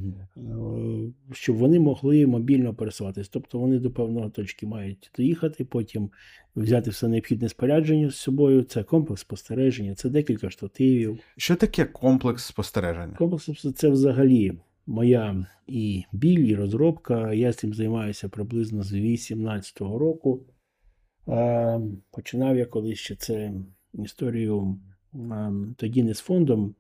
щоб вони могли мобільно пересуватись. Тобто вони до певної точки мають доїхати, потім взяти все необхідне спорядження з собою. Це комплекс спостереження, це декілька штативів. Що таке комплекс спостереження? Комплекс це взагалі моя і біль, і розробка. Я цим займаюся приблизно з 18-го року. Е, Починав я колись ще це історію е, тоді не з фондом,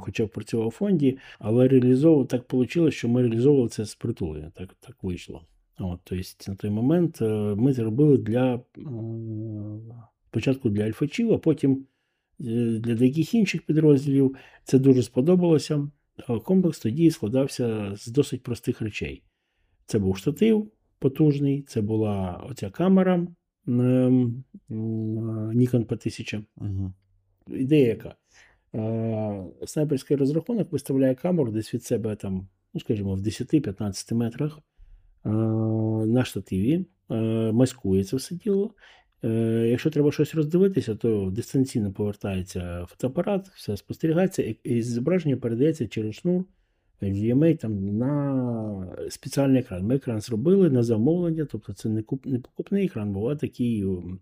хоча працював у фонді, але реалізовував так вийшло, що ми реалізовували це з притулення. Так, так вийшло. От, тобто на той момент е, ми зробили для спочатку для альфачів, а потім для деяких інших підрозділів. Це дуже сподобалося. Комплекс тоді складався з досить простих речей. Це був штатив потужний, це була оця камера Nikon P1000. Угу. Ідея яка? Снайперський розрахунок виставляє камеру десь від себе, там, ну, скажімо, в 10-15 метрах на штативі, маскує це все діло. Е, Якщо треба щось роздивитися, то дистанційно повертається фотоапарат, все спостерігається, і зображення передається через шнур VMA там, на спеціальний екран. Ми екран зробили на замовлення, тобто це не, куп, не покупний екран, був, такий Full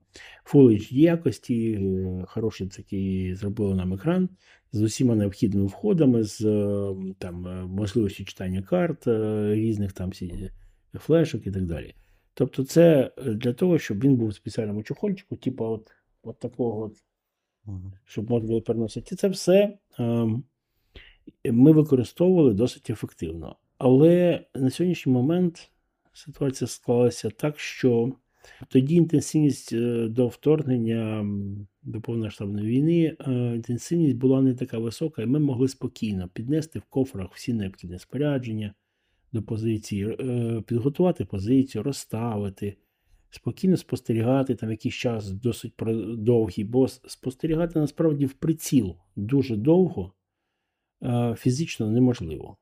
HD якості, е, хороший такий зробили нам екран з усіма необхідними входами, з е, там, е, можливістю читання карт, е, різних там флешок і так далі. Тобто, це е, для того, щоб він був в спеціальному чохольчику, типу от, от такого, от, щоб можна було переносити. І це все ем, ми використовували досить ефективно. Але на сьогоднішній момент ситуація склалася так, що тоді інтенсивність е, до вторгнення до повномасштабної війни, е, інтенсивність була не така висока, і ми могли спокійно піднести в кофрах всі необхідне спорядження до позиції, е, підготувати позицію, розставити, спокійно спостерігати там якийсь час досить довгий, бо спостерігати насправді в приціл дуже довго фізично неможливо.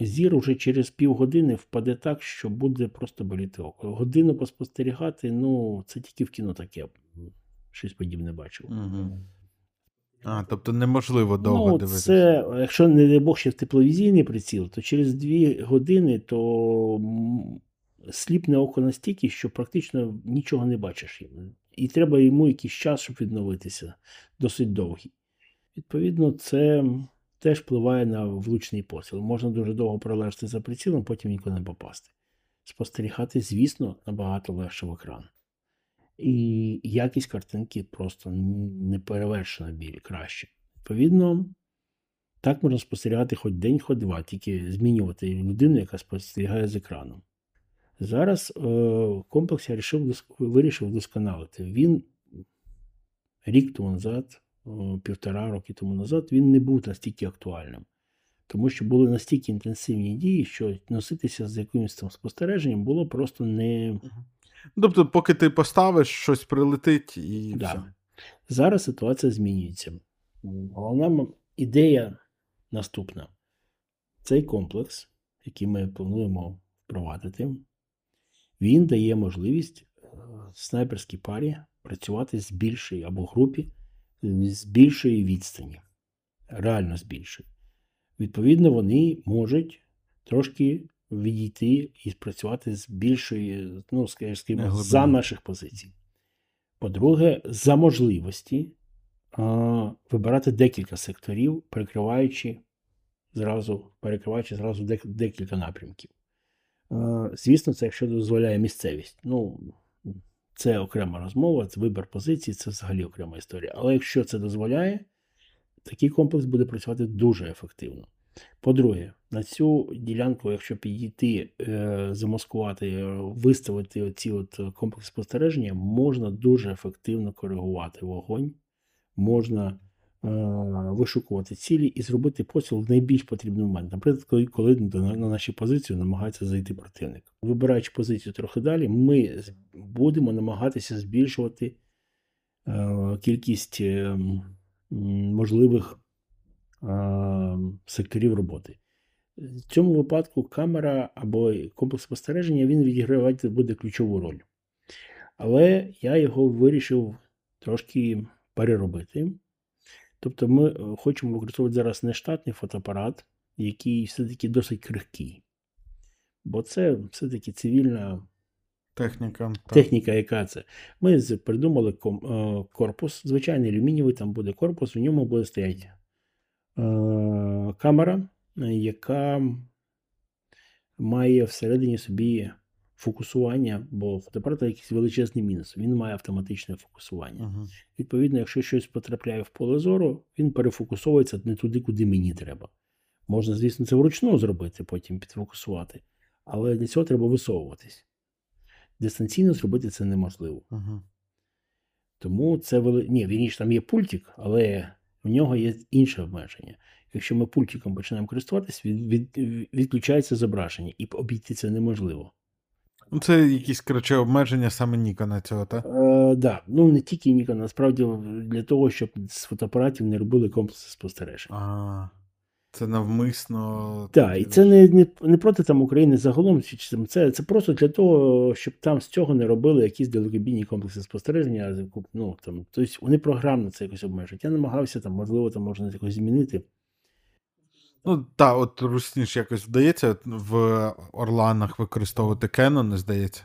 Зір уже через півгодини впаде так, що буде просто боліти око. Годину поспостерігати, ну, це тільки в кіно таке. Щось подібне бачив. Угу. А, тобто неможливо довго ну, дивитися. це, якщо, не дай Бог, ще в тепловізійний приціл, то через дві години то сліпне око настільки, що практично нічого не бачиш. І треба йому якийсь час, щоб відновитися, досить довгий. Відповідно, це теж впливає на влучний постріл. Можна дуже довго пролежати за прицілом, потім нікуди не попасти. Спостерігати, звісно, набагато легше в екран. І якість картинки просто неперевершена біль краще. Відповідно, так можна спостерігати хоч день, хоч два, тільки змінювати людину, яка спостерігає з екраном. Зараз е, комплекс я вирішив, вирішив вдосконалити. Він рік тому назад, півтора роки тому назад, він не був настільки актуальним. Тому що були настільки інтенсивні дії, що носитися з якимось там спостереженням було просто не. Тобто, поки ти поставиш, щось прилетить і Да. все. Зараз ситуація змінюється. Головна ідея наступна: цей комплекс, який ми плануємо впровадити, він дає можливість е, снайперській парі працювати з більшої або групі з більшої відстані, реально з більшої. Відповідно, вони можуть трошки відійти і спрацювати з більшої, ну, скажімо, за наших позицій. По-друге, за можливості а, вибирати декілька секторів, перекриваючи зразу, перекриваючи зразу дек- декілька напрямків. А, звісно, це якщо дозволяє місцевість. Ну, це окрема розмова, це вибір позиції, це взагалі окрема історія. Але якщо це дозволяє, такий комплекс буде працювати дуже ефективно. По-друге, на цю ділянку, якщо підійти, е, замаскувати, виставити оці от комплекс спостереження, можна дуже ефективно коригувати вогонь, можна вишукувати цілі і зробити постріл в найбільш потрібний момент. Наприклад, коли, на нашу позицію намагається зайти противник. Вибираючи позицію трохи далі, ми будемо намагатися збільшувати е, кількість е, можливих е, секторів роботи. В цьому випадку камера або комплекс спостереження він відігравати буде ключову роль. Але я його вирішив трошки переробити. Тобто ми е, хочемо використовувати зараз не штатний фотоапарат, який все-таки досить крихкий. Бо це все-таки цивільна Техніка. техніка, яка це. Ми придумали е, корпус, звичайний алюмінієвий, там буде корпус, у ньому буде стояти е, камера, яка має всередині собі фокусування, бо фотоапарат якийсь величезний мінус. Він має автоматичне фокусування. Мгм. Відповідно, якщо щось потрапляє в поле зору, він перефокусовується не туди, куди мені треба. Можна, звісно, це вручну зробити, потім підфокусувати, але для цього треба висовуватись. Дистанційно зробити це неможливо. Мгм. Тому це вели... Ні, вірніше, там є пультик, але в нього є інше обмеження. Якщо ми пультиком починаємо користуватись, від... Від... відключається зображення, і обійти це неможливо. Ну, це якісь, коротше, обмеження саме Нікона цього, так? Е, да. Ну не тільки Nikon, насправді для того, щоб з фотоапаратів не робили комплекси спостережень. А, це навмисно. Так, і це не, не, не проти там України загалом, це, це просто для того, щоб там з цього не робили якісь далекобійні комплекси спостереження. Ну, там, тобто вони програмно це якось обмежують. Я намагався там, можливо, там можна якось змінити. Ну, так, от русніш якось вдається в Орланах використовувати Canon, здається.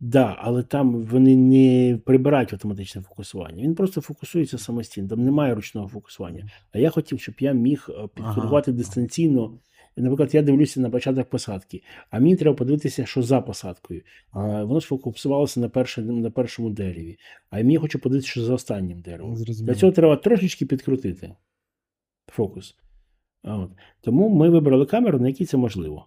Да, але там вони не прибирають автоматичне фокусування. Він просто фокусується самостійно, там немає ручного фокусування. А я хотів, щоб я міг е, підкоригувати Ага. дистанційно. Наприклад, я дивлюся на початок посадки, а мені треба подивитися, що за посадкою. А воно ж фокусувалося на, перше, на першому дереві. А мені хочу подивитися, що за останнім деревом. Для цього треба трошечки підкрутити фокус. От. Тому ми вибрали камеру, на якій це можливо.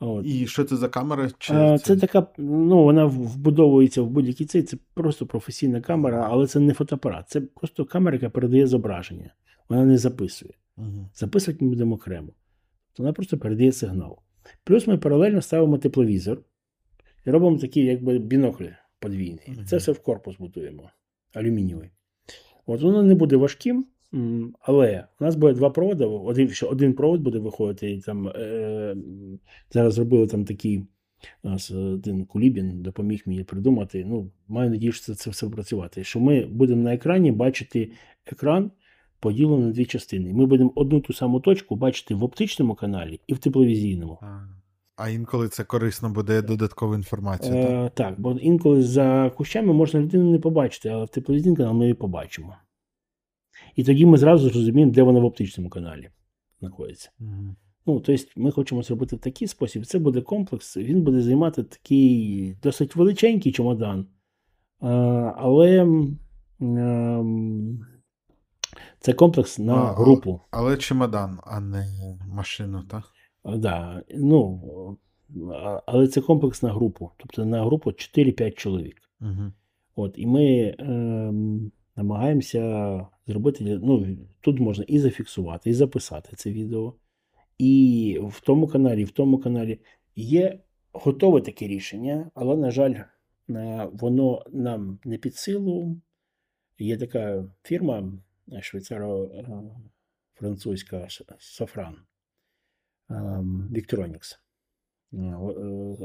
От. І що це за камера? Чи А, Це така, ну, вона вбудовується в будь-який цей. Це просто професійна камера, але це не фотоапарат. Це просто камера, яка передає зображення. Вона не записує. Мгм. Записувати ми будемо окремо. Вона просто передає сигнал. Плюс ми паралельно ставимо тепловізор і робимо такий, якби бінокль подвійний. Мгм. Це все в корпус будуємо. Алюмінієвий. От воно не буде важким, але у нас буде два проводи. Один, що один провод буде виходити. І там, е, зараз зробили там такий у нас один Кулібін допоміг мені придумати. Ну, маю надію, що це, це все працювати. Що ми будемо на екрані бачити екран поділений на дві частини. Ми будемо одну ту саму точку бачити в оптичному каналі і в тепловізійному. А. Інколи це корисно буде додаткову інформацію. так? Е, так, бо інколи за кущами можна людину не побачити, але в тепловізійному каналі ми її побачимо. І тоді ми зразу зрозуміємо, де вона в оптичному каналі знаходиться. Ну, тобто ми хочемо зробити в такий спосіб. Це буде комплекс, він буде займати такий досить величенький чемодан. А, але м, ем, це комплекс на А, групу. Але чемодан, а не машину, так? А, Да, ну, але це комплекс на групу. Тобто на групу 4-5 чоловік. Угу. От, і ми ем, намагаємося зробити. Ну, тут можна і зафіксувати, і записати це відео. І в тому каналі, і в тому каналі є готове таке рішення, але, на жаль, е, воно нам не під силу. Є така фірма е, швейцаро-французька Safran ем, Victronics. Е, е,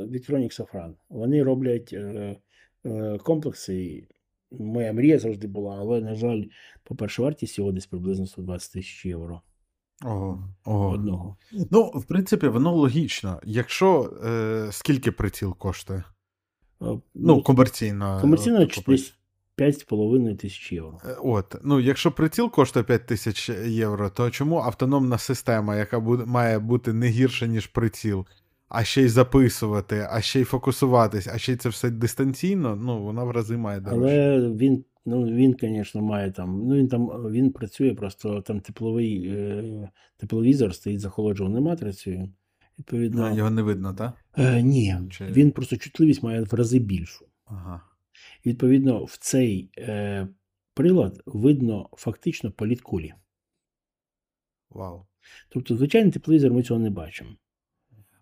Victronics Safran. Вони роблять е, е, комплекси. Моя мрія завжди була, але, на жаль, по-перше, вартість його десь приблизно 120 тисяч євро Ого. Ого. одного. Ну, в принципі, воно логічно. Якщо е, скільки приціл коштує? Е, Ну, комерційно. комерційно от, десь 5,5 тисяч євро. Е, От, ну, якщо приціл коштує 5 тисяч євро, то чому автономна система, яка буде, має бути не гірша, ніж приціл, а ще й записувати, а ще й фокусуватись, а ще й це все дистанційно, ну, вона в рази має дорожче. Але він, ну, він, звісно, має там. Ну, він там він працює, просто там тепловий е, тепловізор стоїть захолоджуваною матрицею. Відповідно, Ну, його не видно, так? е, ні, Чи- він просто чутливість має в рази більшу. Ага. Відповідно, в цей е, прилад видно фактично політ кулі. Вау. Тобто, звичайний тепловізор ми цього не бачимо.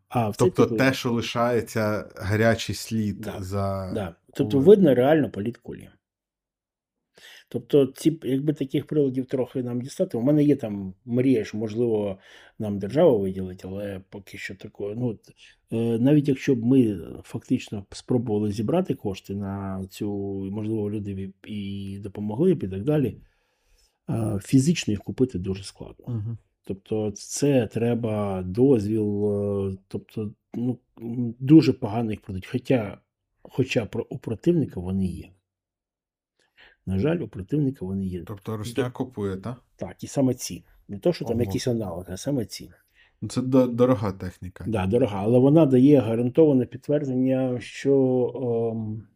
А в Тобто те, що лишається гарячий слід Да, за. Да. Тобто видно реально політ кулі. Тобто, ці, якби таких приладів трохи нам дістати, у мене є там мрія, що можливо нам держава виділить, але поки що такого. Ну, е, навіть якщо б ми фактично спробували зібрати кошти на цю, можливо, люди б і допомогли б і так далі, фізично їх купити дуже складно. Угу. Тобто, це треба дозвіл, е, тобто, ну, дуже погано їх продають. Хоча, хоча про- у противника вони є. На жаль, у противника вони є. Тобто Русня купує, так? Так, і саме ці. Не то, що там Ого. якісь аналоги, а саме ці. Ну, Це дорога техніка. Да, дорога, але вона дає гарантоване підтвердження, що, ем,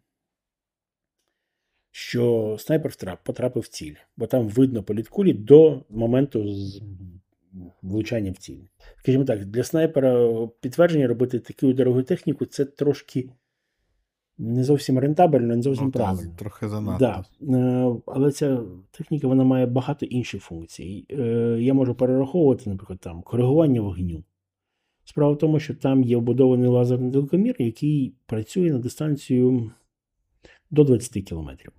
що снайпер втрап- потрапив в ціль, бо там видно політ кулі до моменту влучання в ціль. Скажімо так, для снайпера підтвердження робити таку дорогу техніку це трошки не зовсім рентабельно, не зовсім Ну, правильно. трохи занадто. Да. Е, Але ця техніка вона має багато інших функцій. Е, Я можу перераховувати, наприклад, там коригування вогню. Справа в тому, що там є вбудований лазерний далекомір, який працює на дистанцію до 20 кілометрів.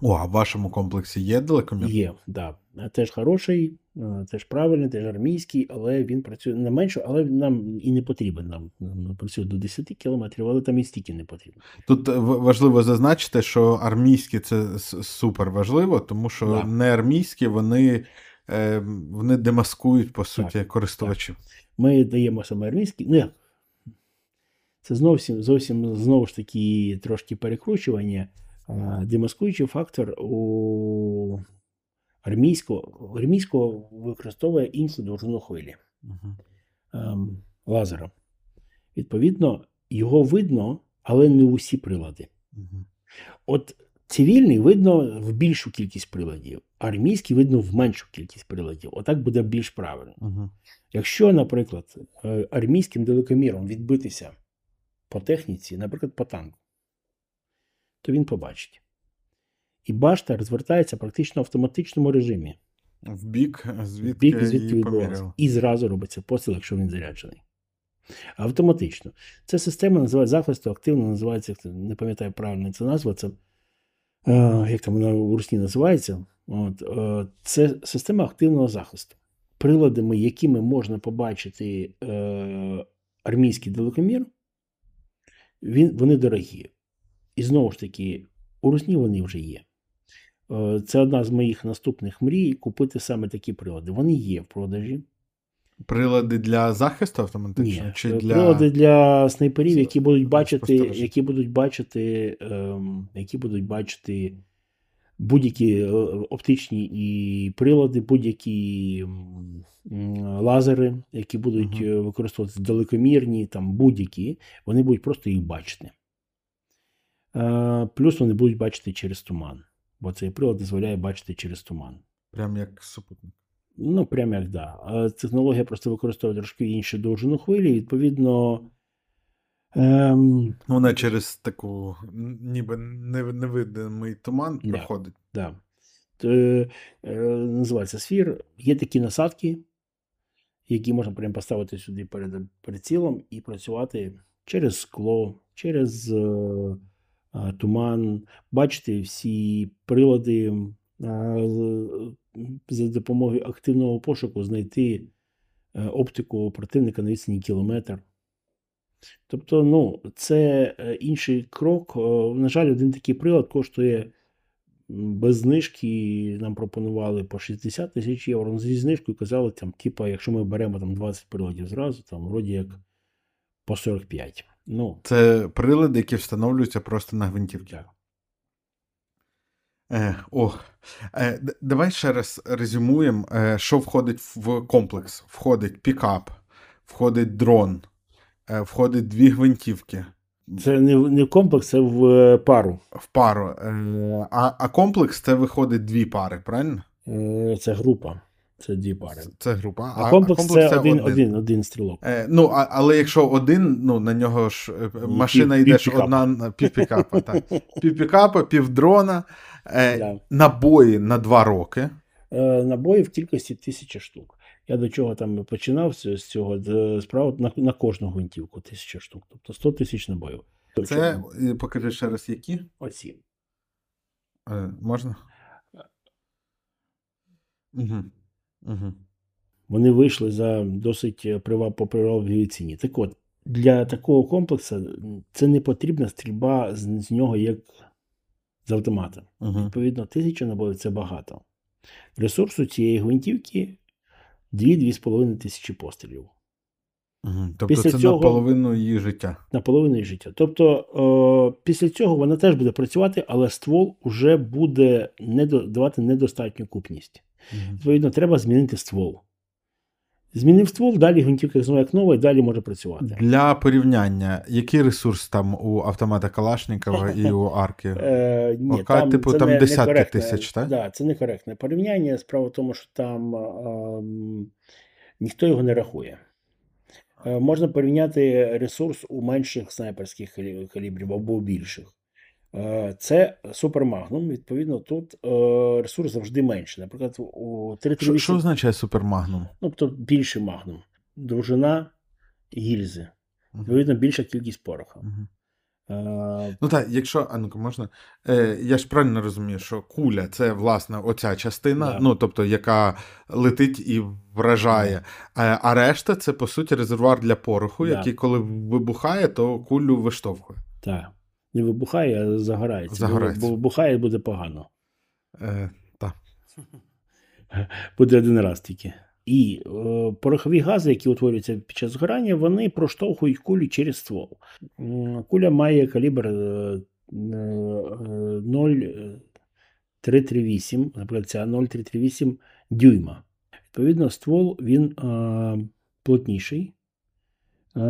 О, а в вашому комплексі є далекомір? Є, да. Теж хороший, е, теж правильний, теж армійський, але він працює не менше, але нам і не потрібен. Нам, нам працює до 10 кілометрів, але там і стільки не потрібно. Тут е, важливо зазначити, що армійські це супер важливо, тому що Да. не армійські вони, е, вони демаскують, по суті, користувачів. Ми даємо саме армійський. Ну, як? це зовсім, зовсім знову ж таки трошки перекручування. Демаскуючий фактор у армійського, армійського використовує іншу довжину хвилі ем, лазера. Відповідно, його видно, але не усі прилади. От цивільний видно в більшу кількість приладів, армійський видно в меншу кількість приладів. Отак буде більш правильно. Якщо, наприклад, е, армійським далекоміром відбитися по техніці, наприклад, по танку, то він побачить. І башта розвертається практично в автоматичному режимі. В бік, звідки, Бік, звідки і І зразу робиться постріл, якщо він заряджений. Автоматично. Ця система називається захисту, активно називається, не пам'ятаю правильно ця назва, це е, як там вона у русні називається. От, е, це система активного захисту. Приладами, якими можна побачити е, армійський далекомір, він, вони дорогі. І знову ж таки, у русні вони вже є. Е, Це одна з моїх наступних мрій купити саме такі прилади. Вони є в продажі. Прилади для захисту автоматичного? Ні, Чи е, для... прилади для снайперів, які будуть бачити, які будуть бачити, ем, які будуть бачити будь-які е, оптичні і прилади, будь-які лазери, які будуть е, використовуватися далекомірні, там будь-які, вони будуть просто їх бачити. Е, Плюс вони будуть бачити через туман, бо цей прилад дозволяє бачити через туман. Прям як супутник. Ну, прямо як да. Технологія просто використовує трошки іншу довжину хвилі. Відповідно, ем, Ну, вона через таку ніби невидимий туман Да. проходить. да. Т- е, називається сфір. Є такі насадки, які можна прямо поставити сюди перед прицілом і працювати через скло, через е, туман, бачити всі прилади. За допомогою активного пошуку знайти е, оптику противника на відстані кілометр. Тобто, ну, це е, інший крок. Е, На жаль, один такий прилад коштує без знижки. Нам пропонували по 60 тисяч євро. Ну, Зі знижкою казали, там, типа, якщо ми беремо там 20 приладів зразу, там вроді як по 45. Ну, Це прилади, які встановлюються просто на гвинтівки. так. Е, о, е, давай ще раз резюмуємо, е, що входить в комплекс. Входить пікап, входить дрон, е, входить дві гвинтівки Це не, не в комплекс, це в е, пару. в пару. Е, а, а комплекс це виходить дві пари, правильно? Е, Це група. Це дві пари. Це група. А, комплекс, це один, один, один стрілок. Е, ну, а, але якщо один, ну на нього ж е, машина йде ж одна на- пів пікапа, так. Пів пікапа, пів дрона, е, Да. набої на два роки. Е, Набоїв в кількості тисяча штук. Я до чого там починав з цього справа на, на кожну гвинтівку тисяча штук, тобто 100 тисяч набоїв. Це е, покажи ще раз, які. оці. Е, можна? Угу. Угу. Вони вийшли за досить е, по привабливій ціні. Так от, для такого комплексу це не потрібна стрільба з, з нього як з автомата. Угу. Відповідно, тисяча набоїв це багато. Ресурсу цієї гвинтівки 2-2,5 тисячі пострілів. Угу. Тобто Після це цього- наполовину її життя. на половину її життя. Тобто е, після цього вона теж буде працювати, але ствол вже буде недо, давати недостатню купність. Відповідно, треба змінити ствол. Змінив ствол, далі гвинтівка знову як нова і далі може працювати. Для порівняння, який ресурс там у автомата Калашникова [laughs] і у арки? Е, ні, Ока, типу, це там не- десятки тисяч, так? Да, це некоректне порівняння. Справа в тому, що там ем, ніхто його не рахує. Е, можна порівняти ресурс у менших снайперських калібрів або у більших. Е, це супермагнум. Відповідно, тут е, ресурс завжди менший. Наприклад, у Що, 338, що означає супермагнум? ну, тобто більший магнум. Довжина гільзи. Відповідно, більша кількість пороху. Угу. Е, Ну так, якщо, а ну-ка, можна. Е, я ж правильно розумію, що куля це власне оця частина, Да. ну тобто, яка летить і вражає. А, а решта це по суті резервуар для пороху, Да. який, коли вибухає, то кулю виштовхує. Так. Не вибухає, а загорається. Загорається. Бо вибухає буде погано. Е, так. [laughs] Буде один раз тільки. І е, порохові гази, які утворюються під час згорання, вони проштовхують кулю через ствол. Куля має калібр е, е, 0,338, наприклад, ця 0,338 дюйма. Відповідно, ствол він е, плотніший, е,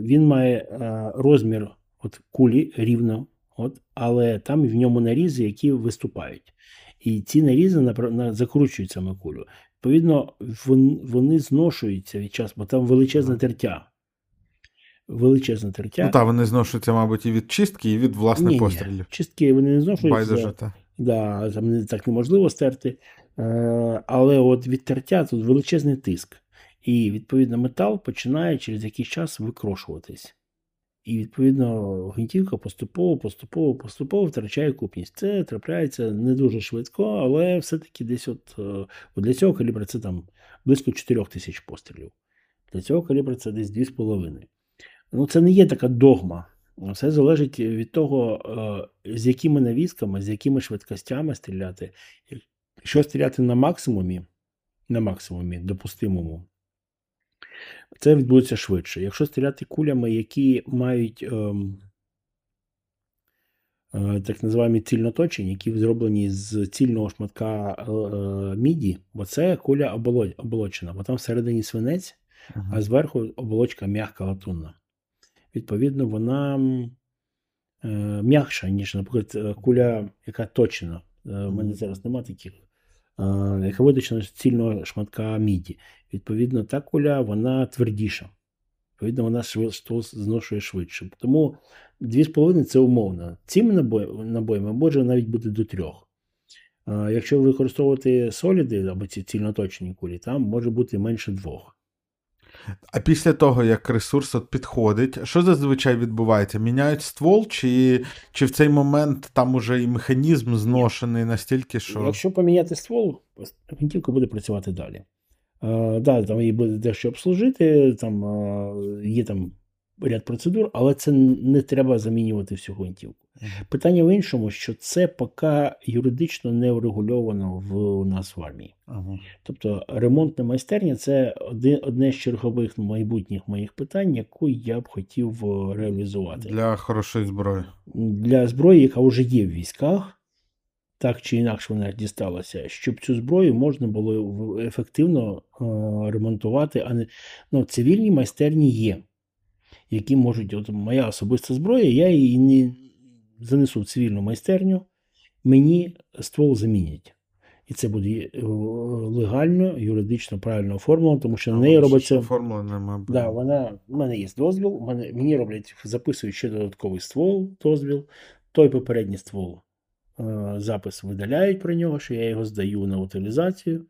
він має е, розмір от, кулі рівно, от, але там в ньому нарізи, які виступають. І ці нарізи на- закручують саме кулю. Відповідно, вони зношуються від часу, бо там величезне тертя. Величезне тертя. Ну так, вони зношуються, мабуть, і від чистки, і від власне Ні-ні, пострілів. Чистки вони не зношуються. Байдуже. Да, там так неможливо стерти. Е, але от від тертя тут величезний тиск. І, відповідно, метал починає через якийсь час викрошуватись. І, відповідно, гвинтівка поступово, поступово, поступово втрачає купність. Це трапляється не дуже швидко, але все-таки десь от, е, для цього калібра це там близько 4 тисяч пострілів. Для цього калібра це десь 2,5. Ну, це не є така догма. Все залежить від того, е, з якими навісками, з якими швидкостями стріляти. Якщо стріляти на максимумі, на максимумі допустимому, це відбудеться швидше. Якщо стріляти кулями, які мають ем, е, так називаємо цільноточені, які зроблені з цільного шматка е, е, міді, бо це куля оболочена, бо там всередині свинець, Мгм. а зверху оболочка м'яка латунна. Відповідно, вона е, м'якша, ніж, наприклад, е, куля, яка точена. Е, У мене зараз немає таких, е, яка виточена цільного шматка міді. Відповідно, та куля вона твердіша. Відповідно, вона зношує швидше. Тому 2,5 це умовно. Цими набоями може навіть бути до трьох. Якщо використовувати соліди або ці цільноточні кулі, там може бути менше двох. А після того, як ресурс от підходить, що зазвичай відбувається? Міняють ствол, чи, чи в цей момент там уже і механізм зношений настільки, що. Якщо поміняти ствол, гвинтівка буде працювати далі. Е, да, там її буде дещо обслужити, там е, є там ряд процедур, але це не треба замінювати всю гвинтівку. Питання в іншому, що це поки юридично не врегульовано в у нас в армії. Ага. Тобто ремонтна майстерня це один, одне з чергових майбутніх моїх питань, яку я б хотів е, реалізувати Для хорошої зброї. для зброї, яка вже є в військах, так чи інакше вона дісталася, щоб цю зброю можна було ефективно е, ремонтувати, а не ну, цивільні майстерні є, які можуть, от моя особиста зброя, я її не занесу в цивільну майстерню, мені ствол замінять. І це буде е, легально, юридично правильно оформлено, тому що на неї робиться. Оформлено, мабуть. Да, вона, в мене є дозвіл, мене, мені роблять, записують ще додатковий ствол, дозвіл. Той попередній ствол е, запис видаляють про нього, що я його здаю на утилізацію.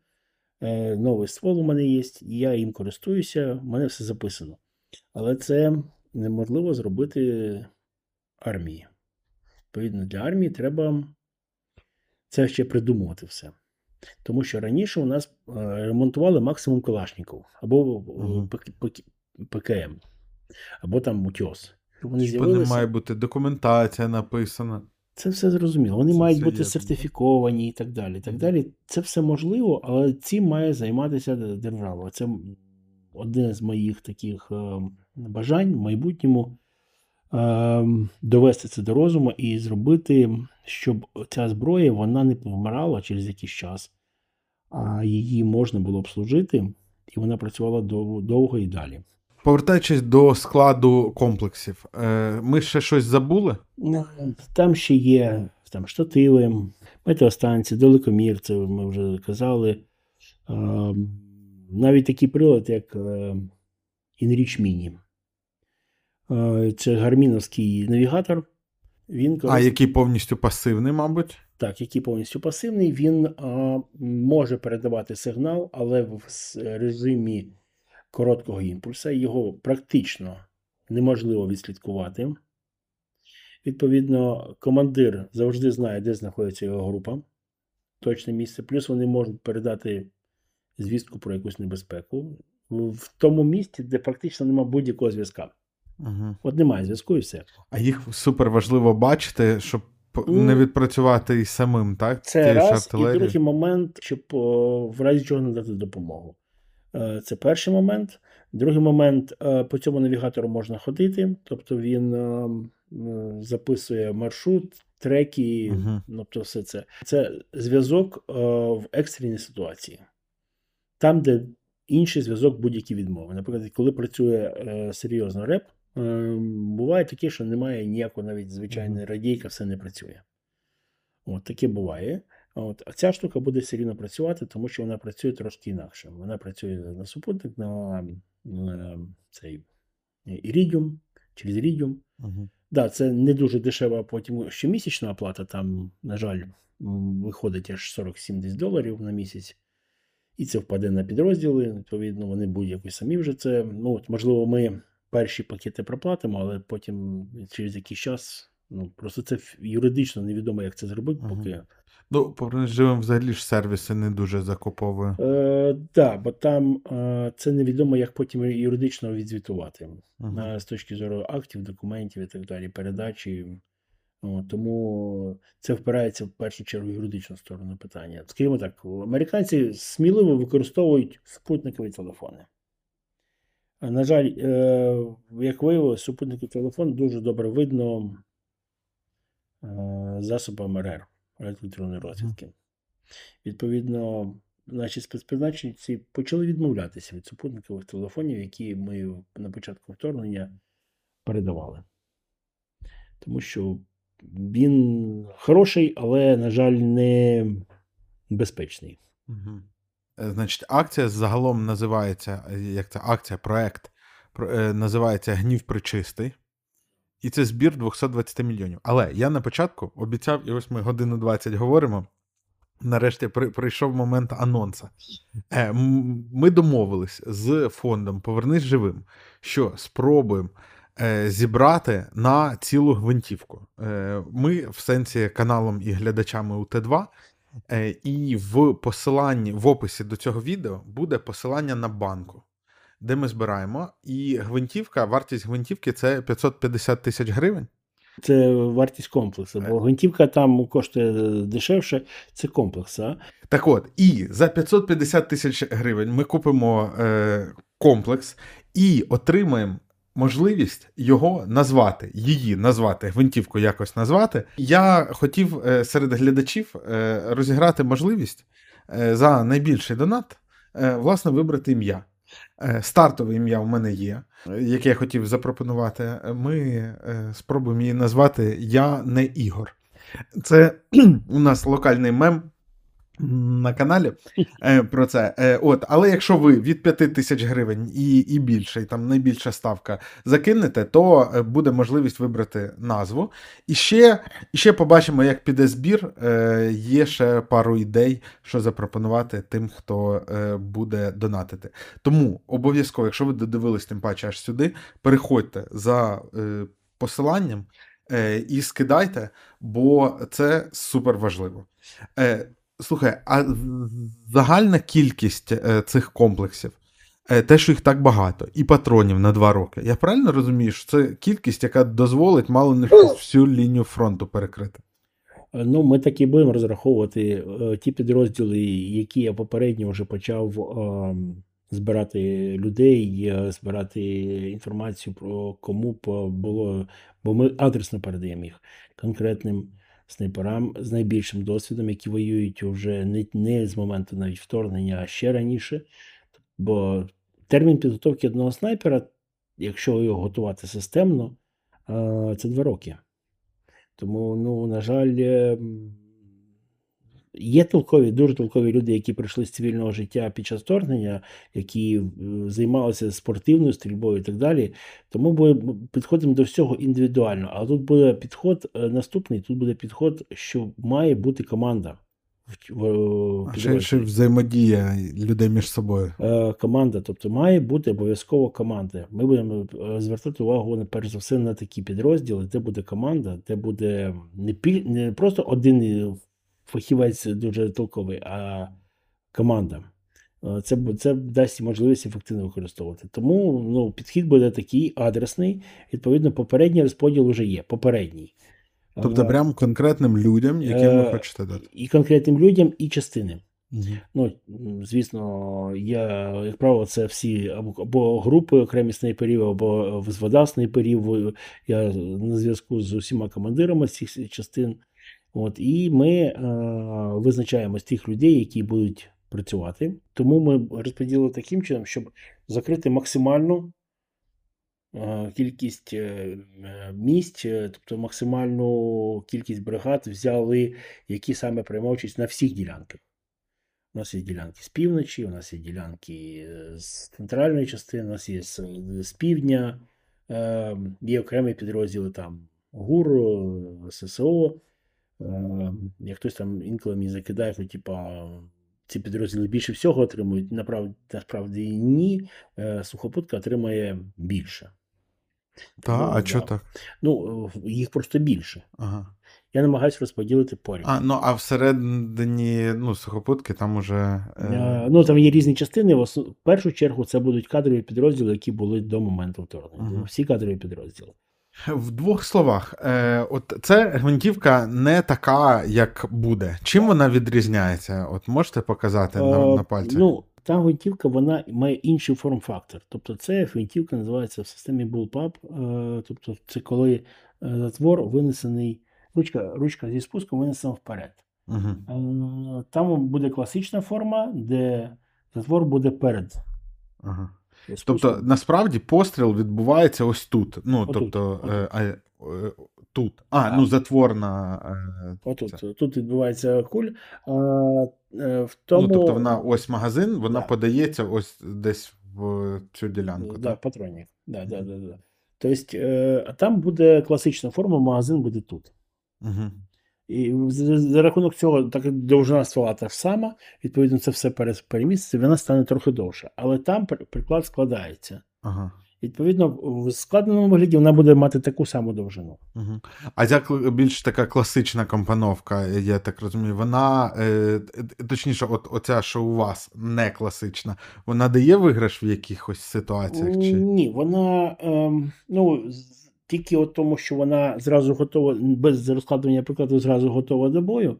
Е, новий ствол у мене є, я їм користуюся, в мене все записано. Але це неможливо зробити армії. Відповідно, для армії треба це ще придумувати все. Тому що раніше у нас е, ремонтували максимум Калашников або е. ПК- ПК- ПКМ, або там Утьос. Вони не з'явилися. має бути документація написана. Це все зрозуміло. Вони Це мають бути є. сертифіковані і так далі. Так далі. Це все можливо, але цим має займатися держава. Це одне з моїх таких е, бажань в майбутньому е, довести це до розуму і зробити, щоб ця зброя вона не повмирала через якийсь час, а її можна було обслужити, і вона працювала дов- довго і далі. Повертаючись до складу комплексів, е, ми ще щось забули? Ну, Там ще є там, штативи, метеостанції, далекомір, це ми вже казали. Е, Навіть такий прилад, як е, Mini. Е, Це гарміновський навігатор. Він А який повністю пасивний, мабуть. так, який повністю пасивний, він а, може передавати сигнал, але в режимі короткого імпульса його практично неможливо відслідкувати. Відповідно, командир завжди знає, де знаходиться його група, точне місце. Плюс вони можуть передати звістку про якусь небезпеку в тому місці, де практично немає будь-якого зв'язка. Угу. От немає зв'язку і все. А їх супер важливо бачити, щоб Ну, не відпрацювати і самим, так? Це раз, і другий момент, щоб в разі чого надати допомогу. Е, Це перший момент. Другий момент, е, по цьому навігатору можна ходити, тобто він е, записує маршрут, треки, Мгм. тобто все це. Це зв'язок в екстреній ситуації. Там, де інший зв'язок будь-які відмови. Наприклад, коли працює серйозно реп, буває таке, що немає ніякого навіть звичайної радійка, все не працює. От таке буває. От, а ця штука буде все рівно працювати, тому що вона працює трошки інакше. Вона працює на супутник, на, на цей Iridium, через Iridium. Мгм. Да, це не дуже дешева потім щомісячна оплата. Там, на жаль, виходить аж 47 десь доларів на місяць. І це впаде на підрозділи. Відповідно, вони будь-які самі вже це. Ну, от, можливо, ми перші пакети проплатимо, але потім через якийсь час. Ну, просто це юридично невідомо, як це зробити, Мгм. поки. Ну, повернись живим взагалі ж сервіси не дуже закуповує. Е, да, бо там е, це невідомо, як потім юридично відзвітувати. Е, з точки зору актів, документів і так далі, передачі. О, тому це впирається в першу чергу в юридичну сторону питання. Скажімо так, американці сміливо використовують супутникові телефони. На жаль, е, як виявилось, супутниковий телефон дуже добре видно е, засобами РР, радіоелектронної розвідки. Відповідно, наші спецпризначенці почали відмовлятися від супутникових телефонів, які ми на початку вторгнення передавали. Тому що він хороший, але, на жаль, не безпечний. Мгм. Е, Значить, акція загалом називається, е, як це акція, проект е, називається Гнів причистий. І це збір 220 мільйонів. Але я на початку обіцяв, і ось ми годину 20 говоримо. Нарешті при, прийшов момент анонса. Ми домовились з фондом Повернись живим, що спробуємо зібрати на цілу гвинтівку. Ми в сенсі каналом і глядачами у Т2. Е, і в посиланні, в описі до цього відео буде посилання на банку, де ми збираємо. І гвинтівка, вартість гвинтівки це 550 тисяч гривень. Це вартість комплексу, бо гвинтівка там коштує дешевше, це комплекс. А? Так от, і за 550 тисяч гривень ми купимо е, комплекс і отримаємо можливість його назвати, її назвати, гвинтівку якось назвати. Я хотів е, серед глядачів е, розіграти можливість е, за найбільший донат, власне, вибрати ім'я. Стартове ім'я у мене є, яке я хотів запропонувати. Ми спробуємо її назвати Я не Ігор. Це [clears throat] у нас локальний мем на каналі е, про це. Е, от, але якщо ви від 5 тисяч гривень і, і більше, і там найбільша ставка закинете, то е, буде можливість вибрати назву. І ще, ще побачимо, як піде збір. Е, є ще пару ідей, що запропонувати тим, хто е, буде донатити. Тому обов'язково, якщо ви додивились тим паче аж сюди, переходьте за е, посиланням е, і скидайте, бо це супер важливо. Е, Слухай, а загальна кількість е, цих комплексів, е, те, що їх так багато, і патронів на два роки. Я правильно розумію, що це кількість, яка дозволить мало не всю лінію фронту перекрити? Е, Ну, ми так і будемо розраховувати ті підрозділи, які я попередньо вже почав ем, збирати людей, збирати інформацію про кому було, бо ми адресно передаємо їх конкретним снайперам з найбільшим досвідом, які воюють вже не, не з моменту навіть вторгнення, а ще раніше. Бо термін підготовки одного снайпера, якщо його готувати системно, це два роки. Тому, ну, на жаль, е, м, є толкові, дуже толкові люди, які прийшли з цивільного життя під час вторгнення, які е, займалися спортивною стрільбою і так далі. Тому ми підходимо до всього індивідуально. А тут буде підход е, наступний: тут буде підход, що має бути команда. в А ще, ще взаємодія людей між собою. Е, команда, тобто має бути обов'язково команда. Ми будемо е, звертати увагу на перш за все на такі підрозділи, де буде команда, де буде не, піль, не просто один е, фахівець дуже толковий, а команда. Е, Це, це дасть можливість ефективно використовувати. Тому ну, підхід буде такий адресний. Відповідно, попередній розподіл вже є. Попередній. Тобто, Е, прям конкретним людям, яким ви е, хочете дати. І конкретним людям, і частини. Мгм. Ну, звісно, я, як правило, це всі або, або групи окремі снайперів, або взвода снайперів. Я на зв'язку з усіма командирами цих частин. От, і ми е, визначаємо з тих людей, які будуть працювати. Тому ми розподілили таким чином, щоб закрити максимальну е, кількість е, е, місць, е, тобто максимальну кількість бригад взяли, які саме приймають участь на всіх ділянках. У нас є ділянки з півночі, у нас є ділянки е, з центральної частини, у нас є з, з півдня, е, є окремі підрозділи там ГУР, ССО. Е, як хтось там інколи мені закидає, що типа ці підрозділи більше всього отримують. Насправді ні. Е, сухопутка отримає більше. Та, Ну, а да. чого так? Ну, е, їх просто більше. Ага. Я намагаюся розподілити порівну. А, ну а всередині ну, сухопутки там уже. Е... Ну, там є різні частини. В першу чергу це будуть кадрові підрозділи, які були до моменту вторгнення. Мгм. Всі кадрові підрозділи. В двох словах, е, от це гвинтівка не така, як буде. Чим вона відрізняється? От можете показати на, Е, на пальцях? Ну, та гвинтівка вона має інший форм-фактор. Тобто, це гвинтівка називається в системі Bullpup. Е, тобто, це коли е, затвор винесений, ручка, ручка зі спуском винесена вперед. Угу. Е, Там буде класична форма, де затвор буде перед. Ага. Тобто, насправді постріл відбувається ось тут. Ну, Отут, тобто, отут. е, е, тут. А, А. ну затворна. Е, Отут, це. тут відбувається куль. А, в тому, Ну, тобто вона ось магазин, вона Да. подається ось десь в цю ділянку. да, так? патронник. Да, да, да, да. Тобто, там буде класична форма, магазин буде тут. Угу. І за, за рахунок цього, так як довжина ствола та ж сама, відповідно, це все переміститься, вона стане трохи довше. Але там приклад складається. Ага. Відповідно, в складеному вигляді вона буде мати таку саму довжину. Угу. А ця більш така класична компоновка, я так розумію, вона, е, точніше, от оця, що у вас не класична, вона дає виграш в якихось ситуаціях? Чи... Ні, вона ем, ну, тільки от тому, що вона зразу готова, без розкладування прикладу, зразу готова до бою.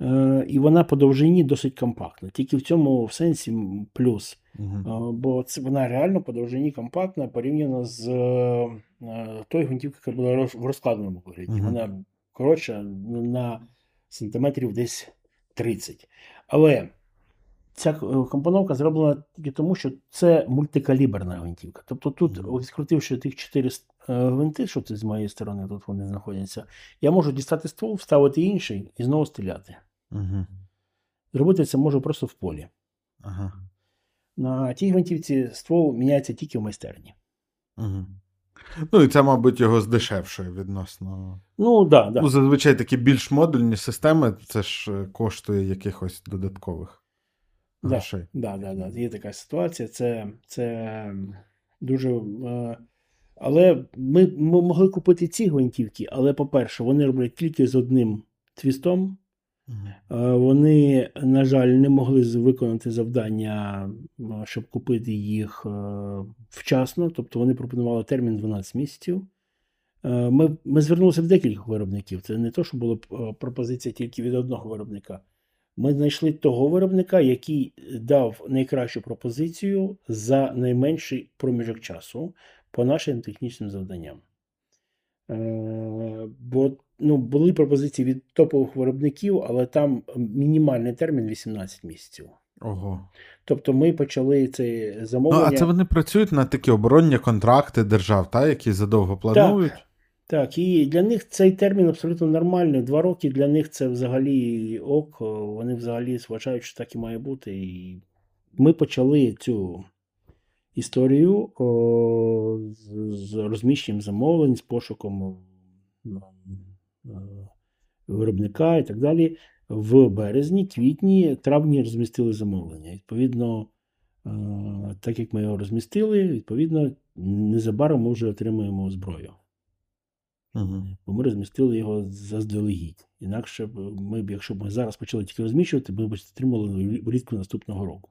Е, і вона по довжині досить компактна. Тільки в цьому в сенсі плюс. Угу. Бо це вона реально по довжині компактна порівняно з е, тою гвинтівкою, яка була в розкладеному вигляді. Мгм. Вона коротша ну, на сантиметрів десь 30. Але ця е, компоновка зроблена тільки тому, що це мультикаліберна гвинтівка. Тобто тут, відкрутивши тих 4 е, гвинти, що це з моєї сторони, тут вони знаходяться, я можу дістати ствол, вставити інший і знову стріляти. Угу. Зробити це можу просто в полі. Ага. На тій гвинтівці ствол міняється тільки в майстерні. Угу. Ну, і це, мабуть, його здешевшує відносно. Ну, да, да. Ну, зазвичай такі більш модульні системи, це ж е, коштує якихось додаткових Да. Грошей. Да, да, да. Є така ситуація. Це, це дуже. Е, але ми, ми могли купити ці гвинтівки, але, по-перше, вони роблять тільки з одним твістом. Е, Вони, на жаль, не могли виконати завдання, щоб купити їх е, вчасно. Тобто вони пропонували термін 12 місяців. Е, Ми, ми звернулися в декількох виробників. Це не то, що була е, пропозиція тільки від одного виробника. Ми знайшли того виробника, який дав найкращу пропозицію за найменший проміжок часу по нашим технічним завданням. Е, Бо ну, були пропозиції від топових виробників, але там мінімальний термін 18 місяців. Ого. Тобто ми почали це Ну, а це вони працюють на такі оборонні контракти держав, та, які задовго планують. Так, і для них цей термін абсолютно нормальний. Два роки для них це взагалі ок. Вони взагалі вважають, що так і має бути. І ми почали цю історію о, з, розміщенням замовлень, з пошуком е, виробника і так далі. В березні, квітні, травні розмістили замовлення. Відповідно, е, так як ми його розмістили, відповідно, незабаром ми вже отримуємо зброю. Угу. бо ми розмістили його заздалегідь. Інакше б ми б, якщо б ми зараз почали тільки розміщувати, ми б отримали влітку наступного року.